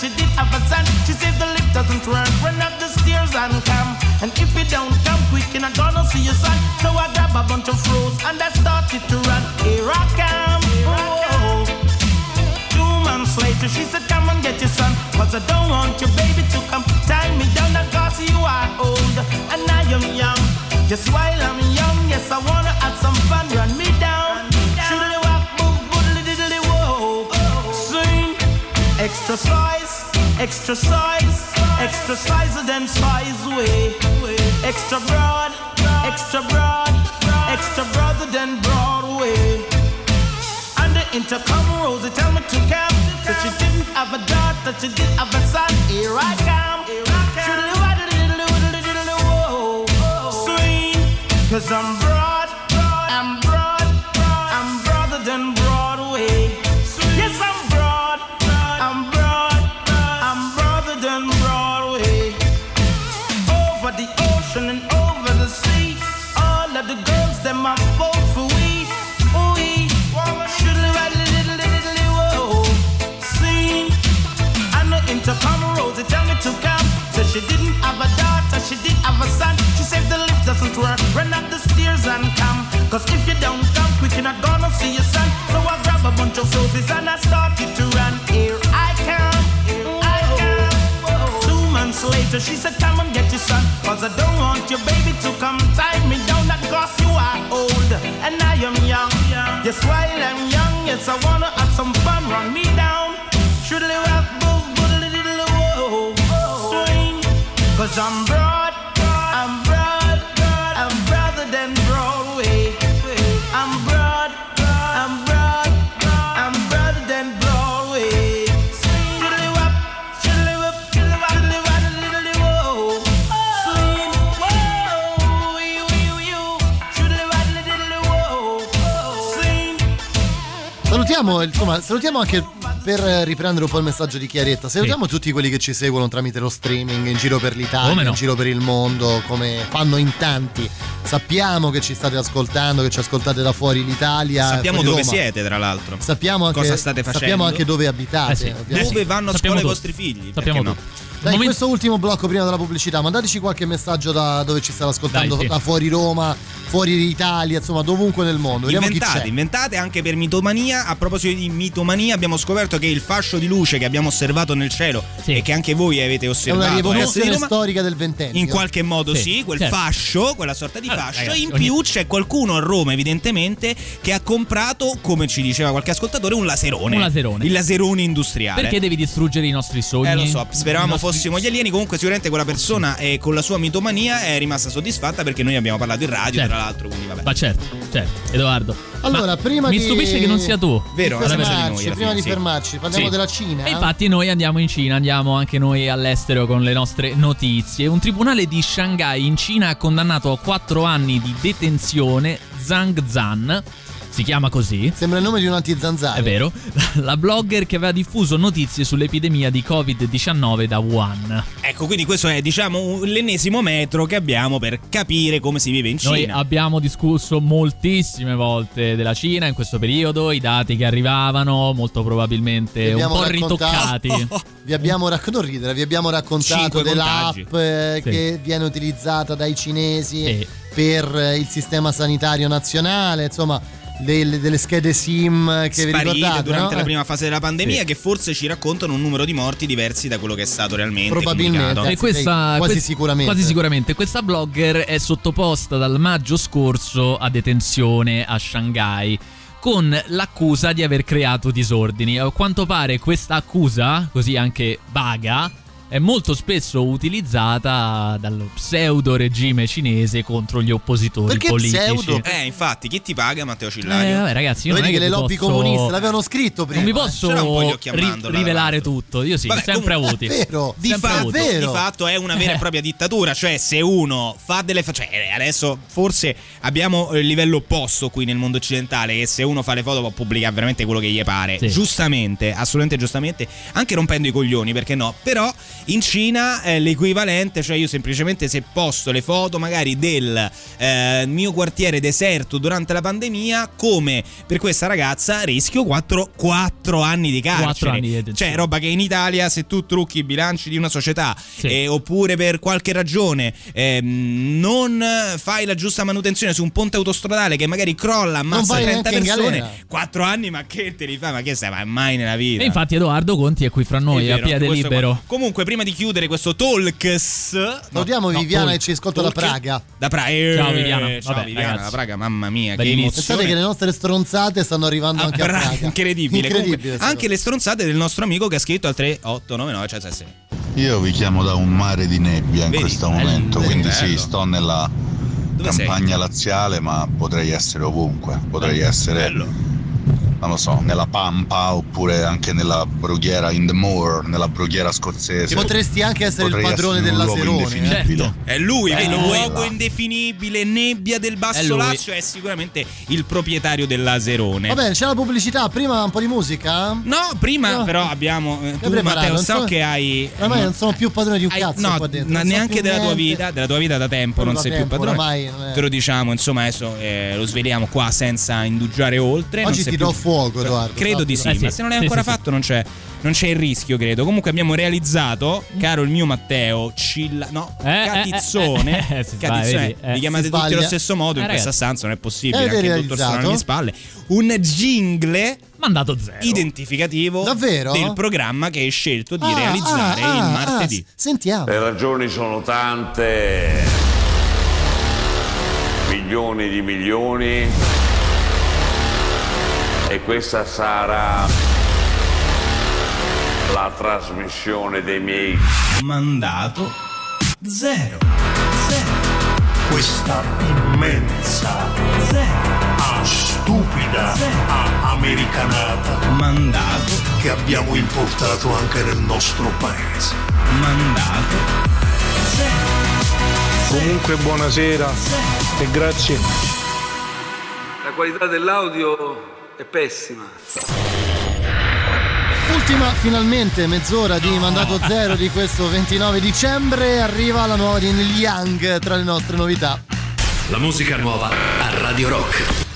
she did have a son. She said the lift doesn't work, run up the stairs and come. And if you don't come quick, you're not gonna see your son. So I grab a bunch of froze and I started to run. Here I come. Whoa. Two months later, she said, Come and get your son. Cause I don't want your baby to come tie me down. Cause you are old and I am young. Just while I'm young, extra size, extra size than size way. Extra broad, extra broad, extra broader than Broadway. And the intercom Rosie tell me to come. So she didn't have a daughter, that she did have a son. Here I come. Diddly whoa. Swing. Cause I'm work, run up the stairs and come. Cause if you don't come quick, you're not gonna see your son. So I grab a bunch of roses and I started to run. Here I come, I come. Two months later, she said, Come and get your son. Cause I don't want your baby to come tie me down. Not cause you are old and I am young. Yes, while I'm young, yes, I wanna have some fun. Run me down. Shoodly wap, boo, boodly diddly whoa. Cause I'm broad, Salutiamo, insomma, salutiamo anche per riprendere un po' il messaggio di Chiaretta. Salutiamo tutti quelli che ci seguono tramite lo streaming in giro per l'Italia, no? in giro per il mondo, come fanno in tanti. Sappiamo che ci state ascoltando, che ci ascoltate da fuori l'Italia. Sappiamo fuori dove Roma. siete, tra l'altro. Sappiamo anche, cosa state facendo. Sappiamo anche dove abitate. Eh sì. Dove vanno a Sappiamo scuola i tutto. vostri figli? Sappiamo Perché no? Dai, in Momento- questo ultimo blocco prima della pubblicità, mandateci qualche messaggio da dove ci state ascoltando, Dai, sì. da fuori Roma, fuori l'Italia, insomma, dovunque nel mondo. Vediamo chi Inventate, c'è. inventate anche per mitomania. A proposito di mitomania, abbiamo scoperto che il fascio di luce che abbiamo osservato nel cielo e che anche voi avete È una osservato eh, Roma, storica del ventennio. in qualche modo sì, Sì, quel certo. fascio, quella sorta di Allora, fascio. ragazzi, in ogni- più c'è qualcuno a Roma, evidentemente, che ha comprato, come ci diceva qualche ascoltatore, un laserone. Un laserone. Il laserone industriale. Perché devi distruggere i nostri sogni? Eh lo so, speravamo nostri- fossimo gli alieni, comunque sicuramente quella persona eh, con la sua mitomania è rimasta soddisfatta perché noi abbiamo parlato in radio, Certo. tra l'altro, quindi vabbè. Ma certo, certo, Edoardo. Allora, Ma prima mi di- stupisce che non sia tu. Vero, Di fermarci, noi alla prima fine, di sì. fermarci, parliamo Sì. della Cina. E infatti noi andiamo in Cina, andiamo anche noi all'estero con le nostre notizie. Un tribunale di Shanghai in Cina ha condannato a 4 anni di detenzione Zhang Zhan, si chiama così. Sembra il nome di un antizanzaro. È vero. La blogger che aveva diffuso notizie sull'epidemia di Covid-19 da Wuhan. Ecco, quindi questo è, diciamo, l'ennesimo metro che abbiamo per capire come si vive in Noi Cina. abbiamo discusso moltissime volte della Cina in questo periodo, i dati che arrivavano molto probabilmente un po' raccontato- ritoccati. Vi abbiamo raccontato, non ridere, vi abbiamo raccontato dell'app eh, Sì. che viene utilizzata dai cinesi Sì. per eh, il sistema sanitario nazionale, insomma, delle, delle schede SIM che vi Sparite durante no? la prima fase della pandemia Sì. che forse ci raccontano un numero di morti diversi da quello che è stato realmente Probabilmente. E questa, quasi quest- sicuramente. quasi sicuramente. Questa blogger è sottoposta dal maggio scorso a detenzione a Shanghai con l'accusa di aver creato disordini. A quanto pare questa accusa, così anche vaga, è molto spesso utilizzata dallo pseudo regime cinese contro gli oppositori Perché politici. pseudo? Eh, infatti, chi ti paga Matteo Eh, Cillario? vabbè, ragazzi, io Vedi non è che le vi lobby posso- comuniste l'avevano scritto prima. Non mi eh. posso a ri- rivelare tutto. Io sì, Vabbè, sempre comunque- avuti. È vero. Di Sempre fatto, avuti. vero. di fatto è una vera e propria dittatura, cioè se uno fa delle fa- cioè adesso forse abbiamo il livello opposto qui nel mondo occidentale che se uno fa le foto può pubblicare veramente quello che gli pare, Sì. giustamente, assolutamente giustamente, anche rompendo i coglioni, perché no? Però in Cina è l'equivalente, cioè io semplicemente se posto le foto magari del eh, mio quartiere deserto durante la pandemia, come per questa ragazza rischio 4, anni di carcere. Quattro anni di cioè roba che in Italia se tu trucchi i bilanci di una società Sì. eh, oppure per qualche ragione ehm, non fai la giusta manutenzione su un ponte autostradale che magari crolla, ammazza vai 30 neanche in persone, galera. 4 anni ma che te li fai? Ma che stai? Ma mai nella vita. E infatti Edoardo Conti è qui fra noi, È a vero, piede libero. qua. Comunque, prima di chiudere questo Talks, no, Salutiamo no, Viviana talk- che ci ascolta da Praga. Da Praga. Eh, Ciao, Viviana. Ciao Vabbè, Viviana, ragazzi. da Praga, mamma mia, che Bellissimo. emozione. Pensate che le nostre stronzate stanno arrivando Ah, anche a Praga, incredibile. Comunque, Incredibile. sta anche le stronzate del nostro amico che ha scritto al 3899 cioè, sì. Io vi chiamo da un mare di nebbia in Vedi? questo Bello, momento, quindi sì, bello. sto nella Dove sei? campagna laziale, ma potrei essere ovunque. Potrei Bello, essere, bello. Non lo so, nella Pampa oppure anche nella brughiera in the moor, nella brughiera scozzese. Potresti anche essere il Potrei padrone essere in un luogo della Serone. eh. indefinibile. È lui, È vedi, lui. luogo indefinibile, nebbia del È Basso lui. Lazio, è sicuramente il proprietario dell'Aserone. Va bene, c'è la pubblicità. Prima un po' di musica. No, prima No. però abbiamo. eh, tu, Matteo, non so so- che hai. Ormai no, non sono più padrone di un hai- cazzo no, qua dentro. non neanche della tua vita, della tua vita da tempo, non da sei tempo, più padrone. ormai non è- Te lo diciamo, insomma, adesso eh, lo sveliamo qua senza indugiare oltre. non Oggi sei ti più- do fuoco, Edoardo. Credo di sì, Eh sì, ma se non l'hai sì, ancora sì, sì. fatto non c'è. Non c'è il rischio, credo. Comunque abbiamo realizzato, caro il mio Matteo, Cilla. No, Eh, eh, Catizzone. eh, eh, sbaglia, Catizzone. vedi, eh. Vi chiamate tutti allo stesso modo Eh, in questa stanza, non è possibile. Anche il dottor realizzato? Strano alle spalle. Un jingle Mandato zero. identificativo Davvero? del programma che hai scelto di Ah, realizzare ah, il ah, martedì. ah, sentiamo. Le ragioni sono tante, milioni di milioni, e questa sarà la trasmissione dei miei Mandato zero. Questa immensa, ah, stupida, ah, americanata Mandato, che abbiamo importato anche nel nostro paese. mandato Comunque buonasera e grazie. La qualità dell'audio è pessima. Ultima finalmente mezz'ora di mandato zero di questo 29 dicembre. Arriva la nuova di Neil Young tra le nostre novità. La musica nuova a Radio Rock.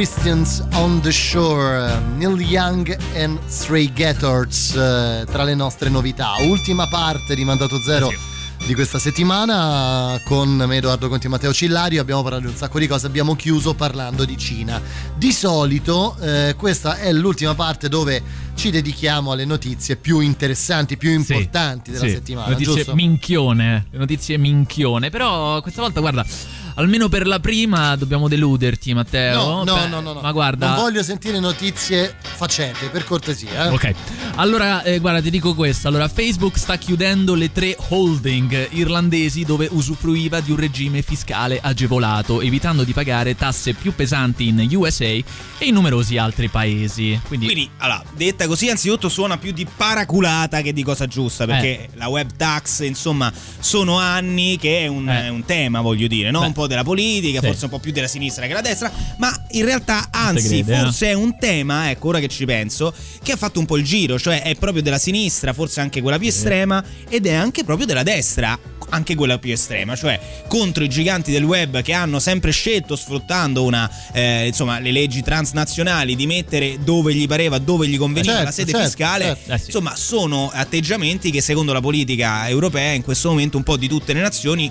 Christians on the Shore, Neil Young and Stray Gators eh, tra le nostre novità. Ultima parte di Mandato Zero di questa settimana con me Edoardo Conti e Matteo Cillario abbiamo parlato di un sacco di cose, abbiamo chiuso parlando di Cina. Di solito eh, questa è l'ultima parte dove ci dedichiamo alle notizie più interessanti, più importanti della Sì, settimana, Notizie giusto? minchione, notizie minchione. Però questa volta, guarda, almeno per la prima dobbiamo deluderti, Matteo. No, no, Beh, no, no, no. Ma guarda. Non voglio sentire notizie facete, per cortesia. eh. Ok, allora eh, guarda ti dico questo, allora Facebook sta chiudendo le tre holding irlandesi dove usufruiva di un regime fiscale agevolato, evitando di pagare tasse più pesanti in USA e in numerosi altri paesi. Quindi, Quindi, allora, detta così, anzitutto suona più di paraculata che di cosa giusta, perché la web tax, insomma, sono anni che è un, Eh. un tema, voglio dire, no? Beh. un po' della politica, Sì. forse un po' più della sinistra che della destra, ma in realtà, anzi, crede, eh? forse è un tema, ecco, ora che ci penso, che ha fatto un po' il giro, cioè è proprio della sinistra, forse anche quella più estrema, ed è anche proprio della destra. Anche quella più estrema, cioè contro i giganti del web che hanno sempre scelto, sfruttando una, eh, insomma, le leggi transnazionali, di mettere dove gli pareva, dove gli conveniva Certo, la sede certo, fiscale. certo. Eh sì. Insomma, sono atteggiamenti che, secondo la politica europea, in questo momento, un po' di tutte le nazioni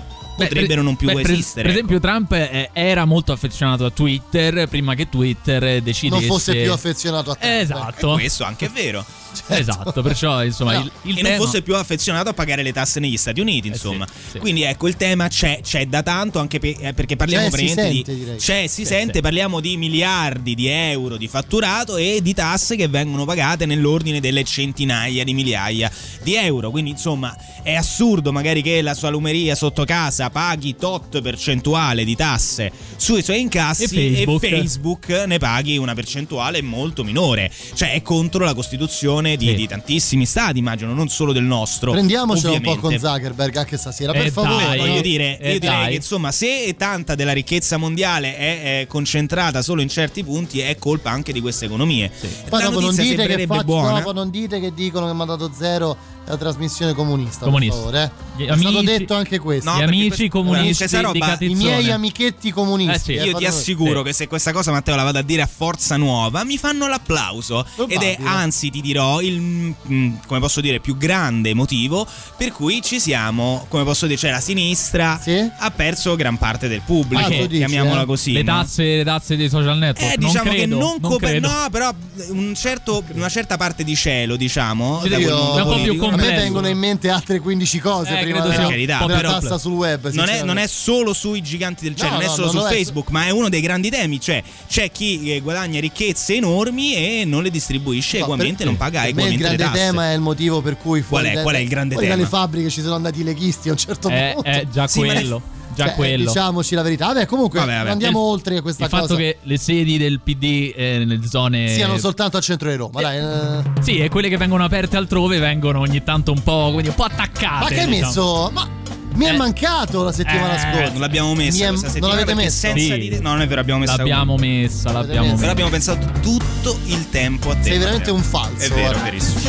potrebbero per- non più beh, per- esistere. Per, ecco. esempio, Trump eh, era molto affezionato a Twitter prima che Twitter eh, decidesse. Non fosse più affezionato a te. Esatto. E questo anche è vero. Esatto, perciò insomma No, il, il e tema... non fosse più affezionato a pagare le tasse negli Stati Uniti, insomma. sì. Quindi ecco, il tema c'è, c'è da tanto, anche pe- eh, perché parliamo C'è, si praticamente sente, di. direi. C'è, si Sì, sente, sì. parliamo di miliardi di euro di fatturato e di tasse che vengono pagate nell'ordine delle centinaia di migliaia di euro. Quindi, insomma, è assurdo magari che la salumeria sotto casa paghi tot percentuale di tasse sui suoi incassi E Facebook. Facebook ne paghi una percentuale molto minore. Cioè, è contro la Costituzione di, Sì. di tantissimi stati, immagino, non solo del nostro. Prendiamocela un po' con Zuckerberg anche stasera, Eh, per favore. dai, Voglio no? dire, Eh, io direi dai. che insomma, se tanta della ricchezza mondiale è, è concentrata solo in certi punti, è colpa anche di queste economie. Poi La dopo non dite, che faccio, buona. dopo non dite che dicono che mandato zero è la trasmissione comunista. Comunista. Per favore, eh. Gli È stato amici- detto anche questo. No, Gli amici comunisti roba- di I miei amichetti comunisti. Eh sì. Io ti assicuro Sì. che se questa cosa Matteo la vado a dire a Forza Nuova mi fanno l'applauso Probabile. ed è anzi ti dirò il mm, come posso dire più grande motivo per cui ci siamo come posso dire cioè la sinistra Sì? ha perso gran parte del pubblico Ah, dici, chiamiamola eh? così Le no? tasse, le tasse dei social network. Eh, diciamo non credo, che non, non credo. no, però un certo- una certa parte di cielo, diciamo, Sì, da io- quel un po' più. A me vengono in mente altre 15 cose Eh, prima della, carità, della però- tassa sul web. non è, non è solo sui giganti del cielo, No, non è no, solo non su lo è. Facebook, ma è uno dei grandi temi. Cioè, c'è chi eh, guadagna ricchezze enormi e non le distribuisce No, egualmente, per- non paga il egualmente le grande tasse. tema è il motivo per cui fuori, Qual è- dalle- qual è il grande tema? dalle fabbriche ci sono andati i leghisti a un certo Eh, punto. eh, già Sì, quello. Già Cioè, quello. Diciamoci la verità. Vabbè, comunque Vabbè, vabbè. andiamo Il- oltre questa il cosa. fatto che le sedi del PD eh, nelle zone siano soltanto al centro di Roma. Dai, eh. Sì, e quelle che vengono aperte altrove vengono ogni tanto un po', quindi un po' attaccate. Ma che hai diciamo. messo? Ma mi è Eh. mancato la settimana Eh, scorsa. Non l'abbiamo messa è- questa non l'avete messa? senza Sì. dire- No, non è vero, abbiamo messa L'abbiamo una. messa, l'abbiamo messa. Però abbiamo pensato tutto il tempo a te. Sei veramente un falso, È vero, verissimo.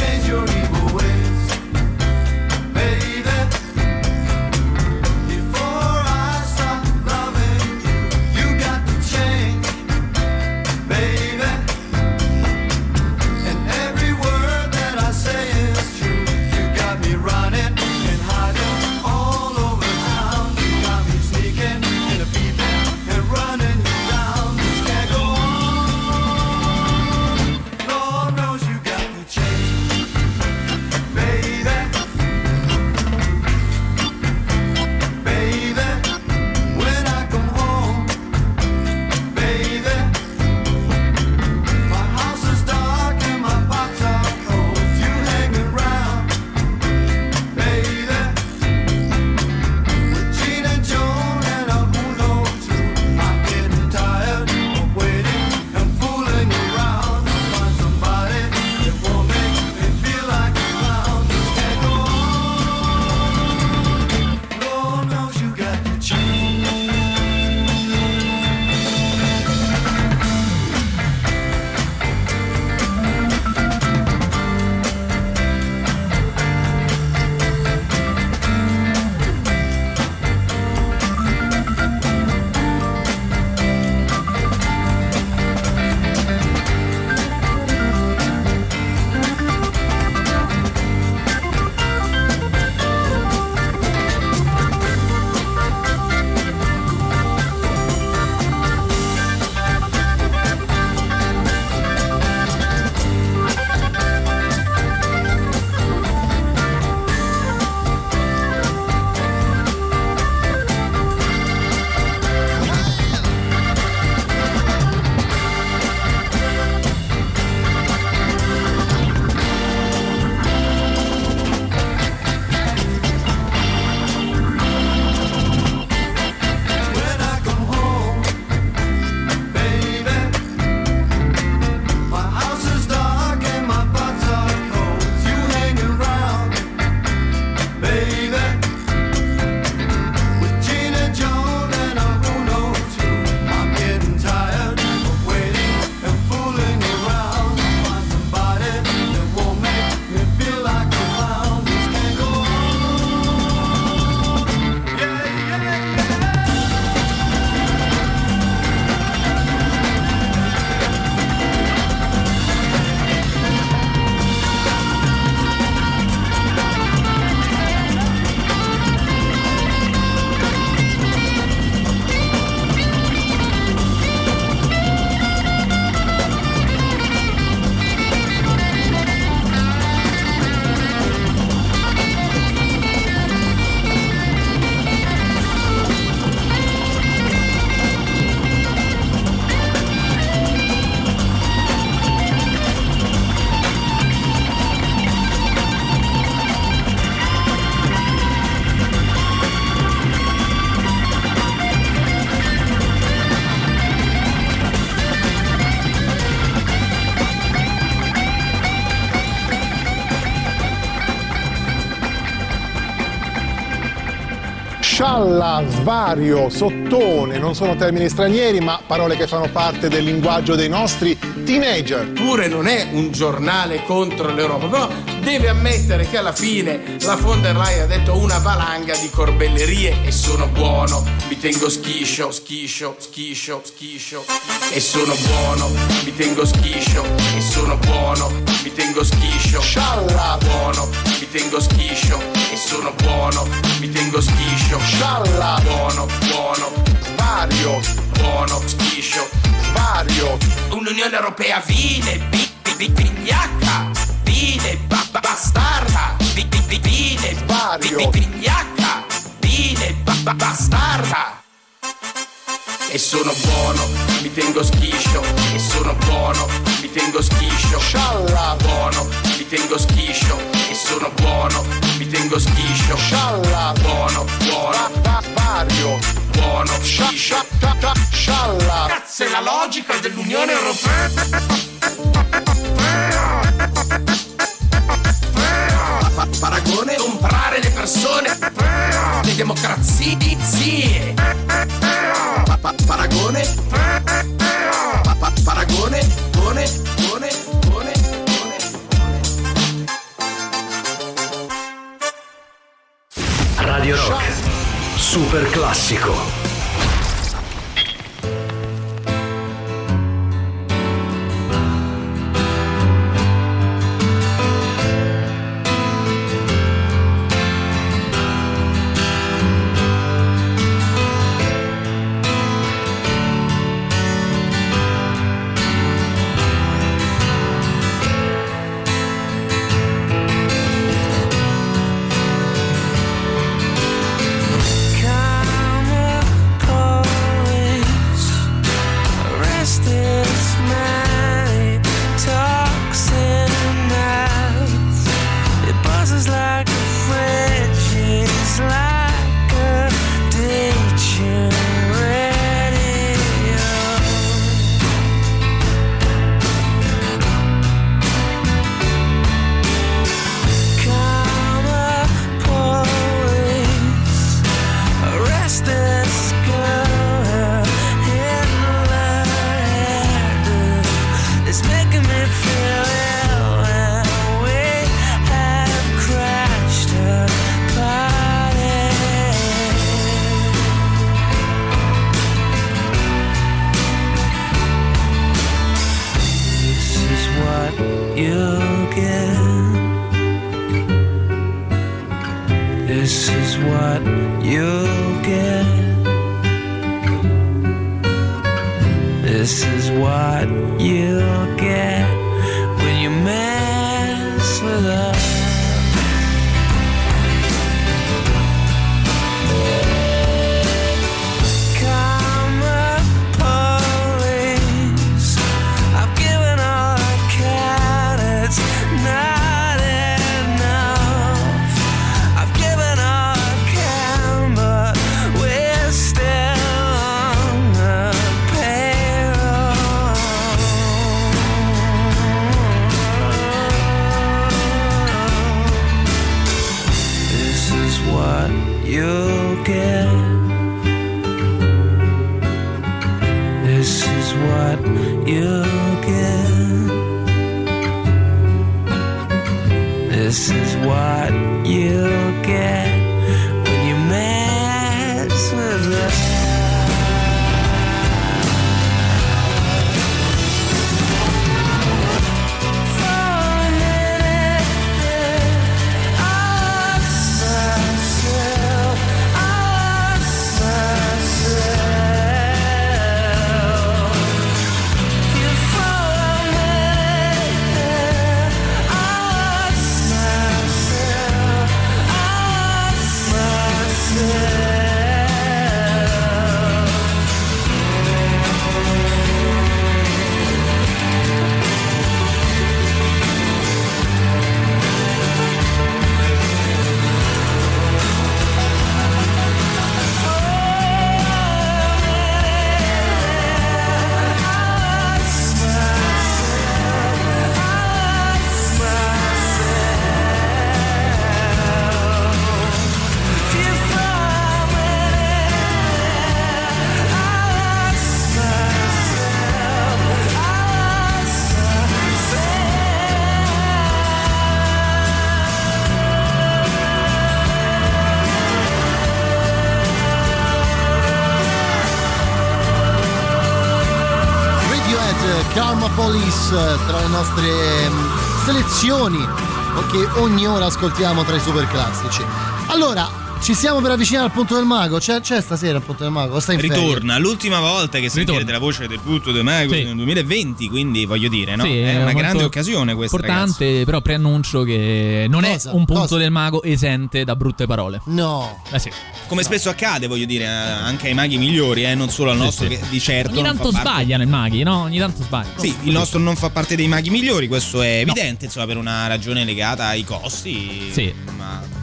Svario, sottone, non sono termini stranieri, ma parole che fanno parte del linguaggio dei nostri teenager. Pure non è un giornale contro l'Europa, però deve ammettere che alla fine la von der Leyen ha detto una valanga di corbellerie e sono buono, mi tengo schiscio, schiscio, schiscio, schiscio. E sono buono, mi tengo schiscio e sono buono, mi tengo schiscio, scialla. Buono, mi tengo schiscio e sono buono, mi tengo schiscio, scialla. Buono, buono, svario, buono, schiscio, svario. Un'Unione Europea vile, vigliacca, vile, ba- ba- bastarda, vi- vi- vi- vile, vi- vi- vigliacca, vile, ba- ba- bastarda. E sono buono, mi tengo schiscio, e sono buono, mi tengo schiscio, scialla buono, mi tengo schiscio, e sono buono, mi tengo schiscio, scialla buono, buono, vario, buono, schiscio, scialla. Cazzo è la logica dell'Unione Europea. Paragone, comprare le persone, le democrazie, Pa- pa- paragone, Pa- pa- paragone, pone, pone, pone, pone. Radio Rock. Super classico. Selezioni che ogni ora ascoltiamo tra i super classici. Allora, ci stiamo per avvicinare al punto del mago. C'è, c'è stasera il punto del mago? O sta in ferie? Ritorna l'ultima volta che sentirete Ritorna. la voce del punto del mago Sì. nel 2020, quindi voglio dire, no? Sì, è una molto grande occasione questa. Importante, però preannuncio che non Cosa? è un punto Cosa? del mago esente da brutte parole. No. Eh sì. Come spesso accade, voglio dire, eh, anche ai maghi migliori, eh, non solo al nostro, che di certo. Ogni tanto sbagliano i maghi, no? Ogni tanto sbagliano. Sì, il nostro non fa parte dei maghi migliori, questo è evidente, insomma, per una ragione legata ai costi, Sì.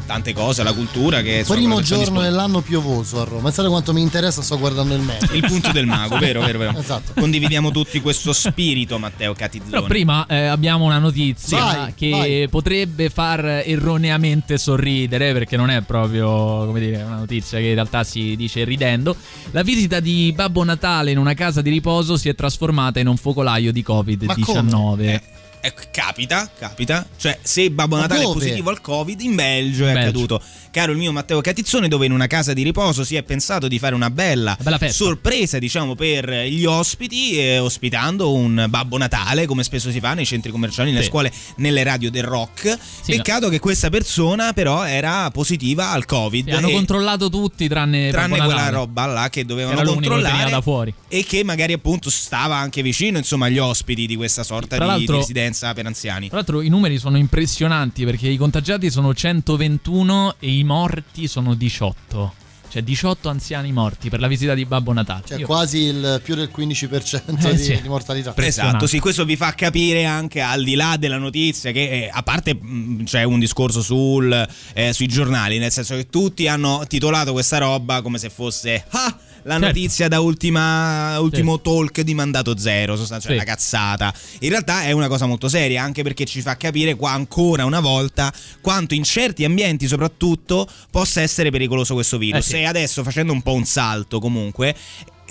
Tante cose, alla cultura che sono Primo giorno dell'anno piovoso a Roma. Pensate quanto mi interessa, sto guardando il meteo. Il punto del mago, vero, vero, vero. Esatto. Condividiamo tutti questo spirito, Matteo Catizzone. Però prima eh, abbiamo una notizia Vai, che vai. potrebbe far erroneamente sorridere, perché non è proprio come dire, una notizia che in realtà si dice ridendo. La visita di Babbo Natale in una casa di riposo si è trasformata in un focolaio di Covid-19. Eh, capita, capita. Cioè, se Babbo Natale è positivo al Covid, in Belgio è Belgio. accaduto. Caro il mio Matteo Catizzone, dove in una casa di riposo si è pensato di fare una bella, sorpresa, diciamo, per gli ospiti, eh, ospitando un Babbo Natale, come spesso si fa nei centri commerciali, nelle Sì. scuole, nelle radio del rock. Sì, Peccato che questa persona, però, era positiva al Covid. Sì, hanno controllato tutti tranne, tranne quella roba là che dovevano Era controllare da fuori. e che magari appunto stava anche vicino insomma agli ospiti di questa sorta Tra di, di residenza per anziani Tra l'altro i numeri sono impressionanti perché i contagiati sono 121 e i morti sono 18. Cioè 18 anziani morti per la visita di Babbo Natale. Cioè Io- quasi il più del 15% Eh, di, sì. di mortalità. Esatto, sì, questo vi fa capire anche al di là della notizia che eh, a parte mh, c'è un discorso sul, eh, sui giornali, nel senso che tutti hanno titolato questa roba come se fosse "Ah, la Certo. notizia da ultima, ultimo talk di mandato zero, sostanzialmente Sì. una cazzata. In realtà è una cosa molto seria, anche perché ci fa capire qua ancora una volta quanto in certi ambienti soprattutto possa essere pericoloso questo virus. Eh sì. E adesso facendo un po' un salto comunque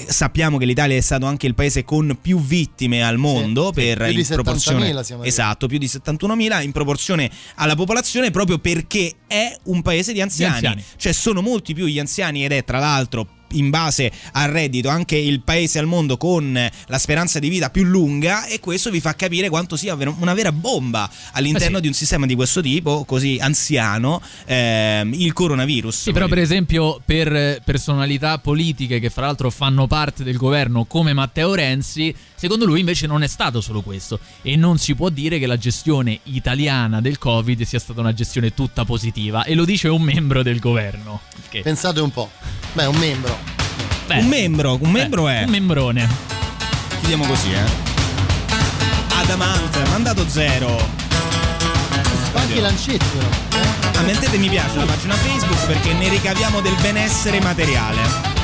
Sappiamo che l'Italia è stato anche il paese con più vittime al mondo Sì, per più di in proporzione 70.000 siamo arrivati. esatto, più di 71.000 in proporzione alla popolazione proprio perché è un paese di anziani. Di anziani. Cioè sono molti più gli anziani ed è tra l'altro in base al reddito anche il paese al mondo con la speranza di vita più lunga e questo vi fa capire quanto sia una vera bomba all'interno Eh sì. di un sistema di questo tipo così anziano ehm, il coronavirus. Sì, però per esempio per personalità politiche che fra l'altro fanno parte del governo come Matteo Renzi, secondo lui invece non è stato solo questo e non si può dire che la gestione italiana del Covid sia stata una gestione tutta positiva e lo dice un membro del governo. Che- Pensate un po'. Beh, un membro. Beh, un membro, un membro è un membrone. chiudiamo così, eh. Adamant, mandato zero. Fa anche i lancetti, però. Ah, mi piace alla pagina Facebook perché ne ricaviamo del benessere materiale.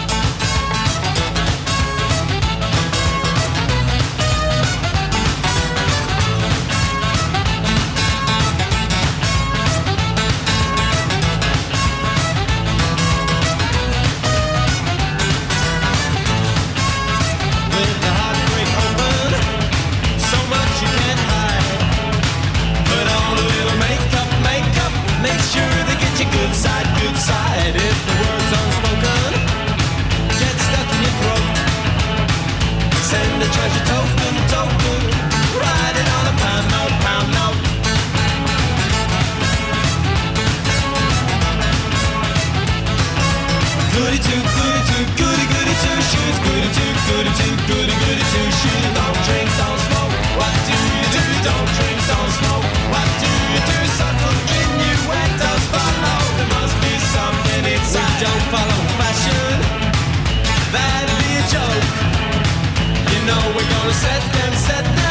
Set them, set them,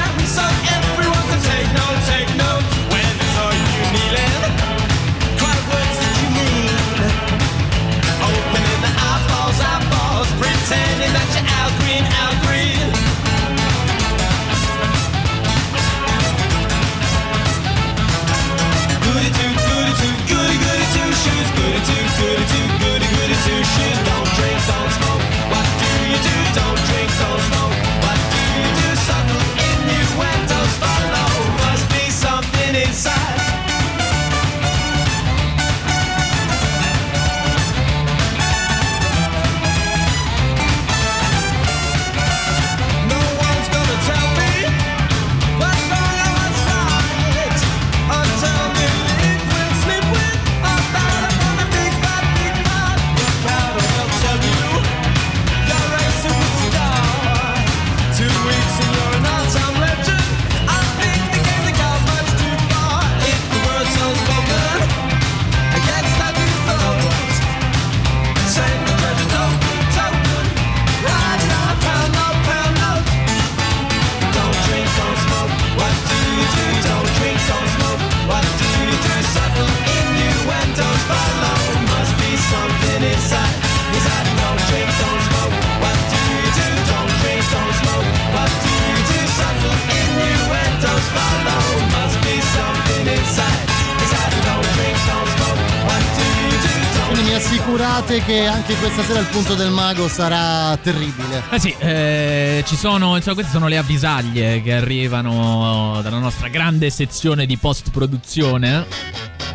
assicurate che anche questa sera il punto del mago sarà terribile. Eh sì, eh, ci sono, insomma, queste sono le avvisaglie che arrivano dalla nostra grande sezione di post-produzione.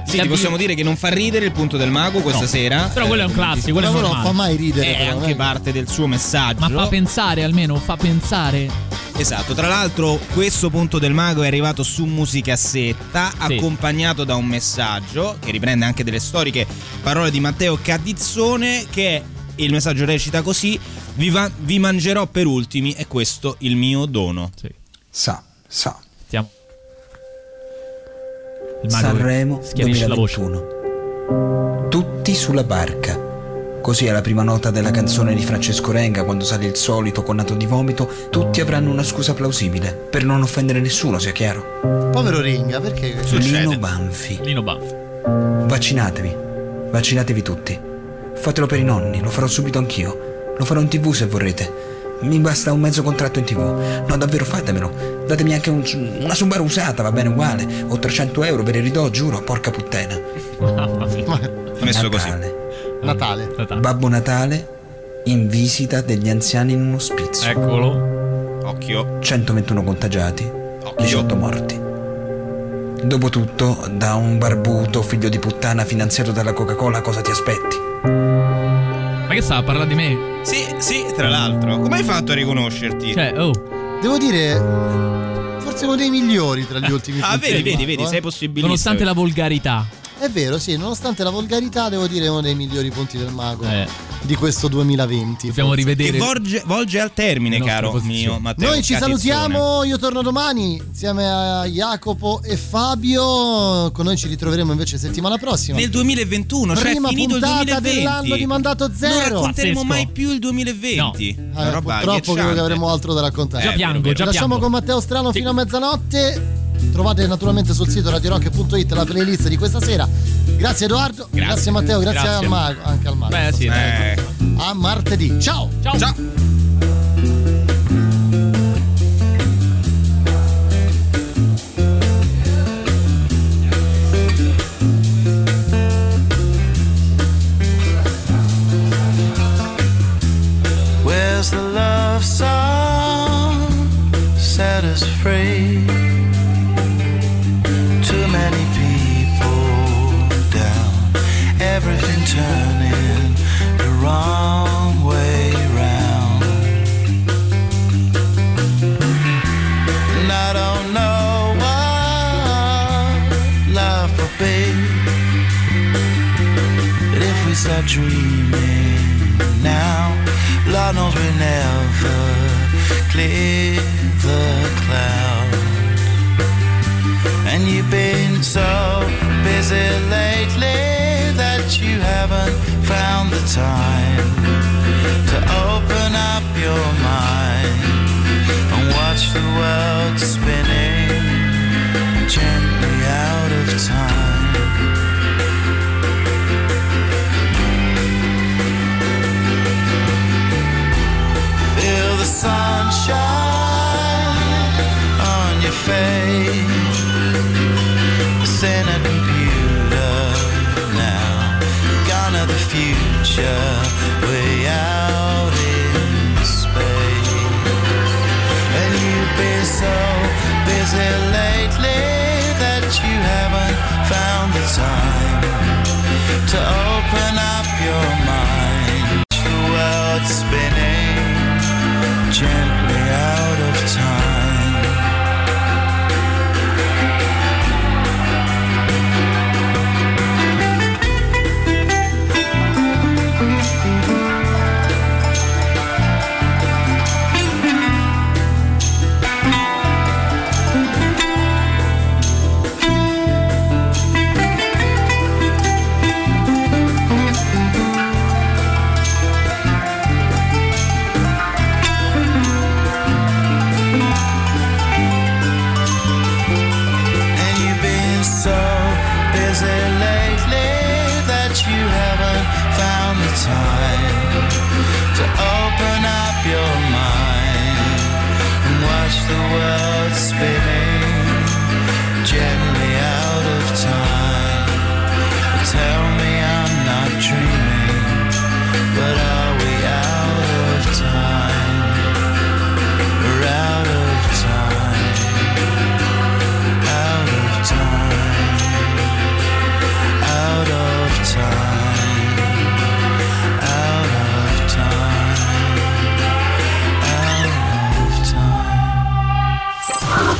Sì, ti possiamo dire che non fa ridere il punto del mago questa No. sera. Però quello è un classico, quello non fa mai ridere. È però, anche eh. parte del suo messaggio. Ma fa pensare almeno, fa pensare. Esatto, tra l'altro questo punto del mago è arrivato su musicassetta Sì. accompagnato da un messaggio che riprende anche delle storiche parole di Matteo Cadizzone che il messaggio recita così vi, va- vi mangerò per ultimi e questo il mio dono. Sa, sa. Stiamo. Sanremo schiarisce la voce. 2021. Tutti sulla barca. Così è la prima nota della canzone di Francesco Renga quando sale il solito connato di vomito, tutti avranno una scusa plausibile, per non offendere nessuno, sia chiaro. Povero Ringa, perché Lino Banfi. Lino Banfi. Vaccinatevi. Vaccinatevi tutti. Fatelo per i nonni, lo farò subito anch'io. Lo farò in tv se vorrete. Mi basta un mezzo contratto in tv. No, davvero fatemelo. Datemi anche un- una Subaru usata, va bene uguale. O 300 euro per il ridò, giuro, porca puttana. Messo così. Natale. Babbo Natale in visita degli anziani in un ospizio. Eccolo. Occhio. 121 contagiati, 18 morti. Dopotutto, da un barbuto figlio di puttana finanziato dalla Coca-Cola cosa ti aspetti? Ma che sta? Parla di me? Sì, sì, tra l'altro. Come hai fatto a riconoscerti? Cioè, oh. Devo dire, forse uno dei migliori tra gli ultimi Ah, vedi, vedi, vedi, eh. sei possibilista. Nonostante la volgarità. È vero, sì, nonostante la volgarità, devo dire è uno dei migliori punti del mago Eh. di questo 2020. Dobbiamo forse. rivedere. Che volge, volge al termine, caro posizioni. mio Matteo. Noi ci Catizzone. salutiamo, io torno domani insieme a Jacopo e Fabio. Con noi ci ritroveremo invece settimana prossima. Nel 2021, cioè Prima finito il puntata 2020. dell'anno di mandato Non zero. racconteremo Pazzesco. mai più il 2020. Eh, Una roba purtroppo credo che avremo altro da raccontare. Già Eh, piango, già Ci lasciamo piango. con Matteo Strano fino a mezzanotte. Trovate naturalmente sul sito radiorock.it la playlist di questa sera. Grazie Edoardo, grazie, Matteo, grazie, Grazie. al mago, anche al mago. Beh, sì. Eh, A martedì. Ciao! Ciao. ciao. Turning the wrong way round. I don't know what love will be. But if we start dreaming now, Lord knows we never clear the. And you've been so busy lately that you haven't found the time to open up your mind and watch the world spinning gently out of time. Time to open up your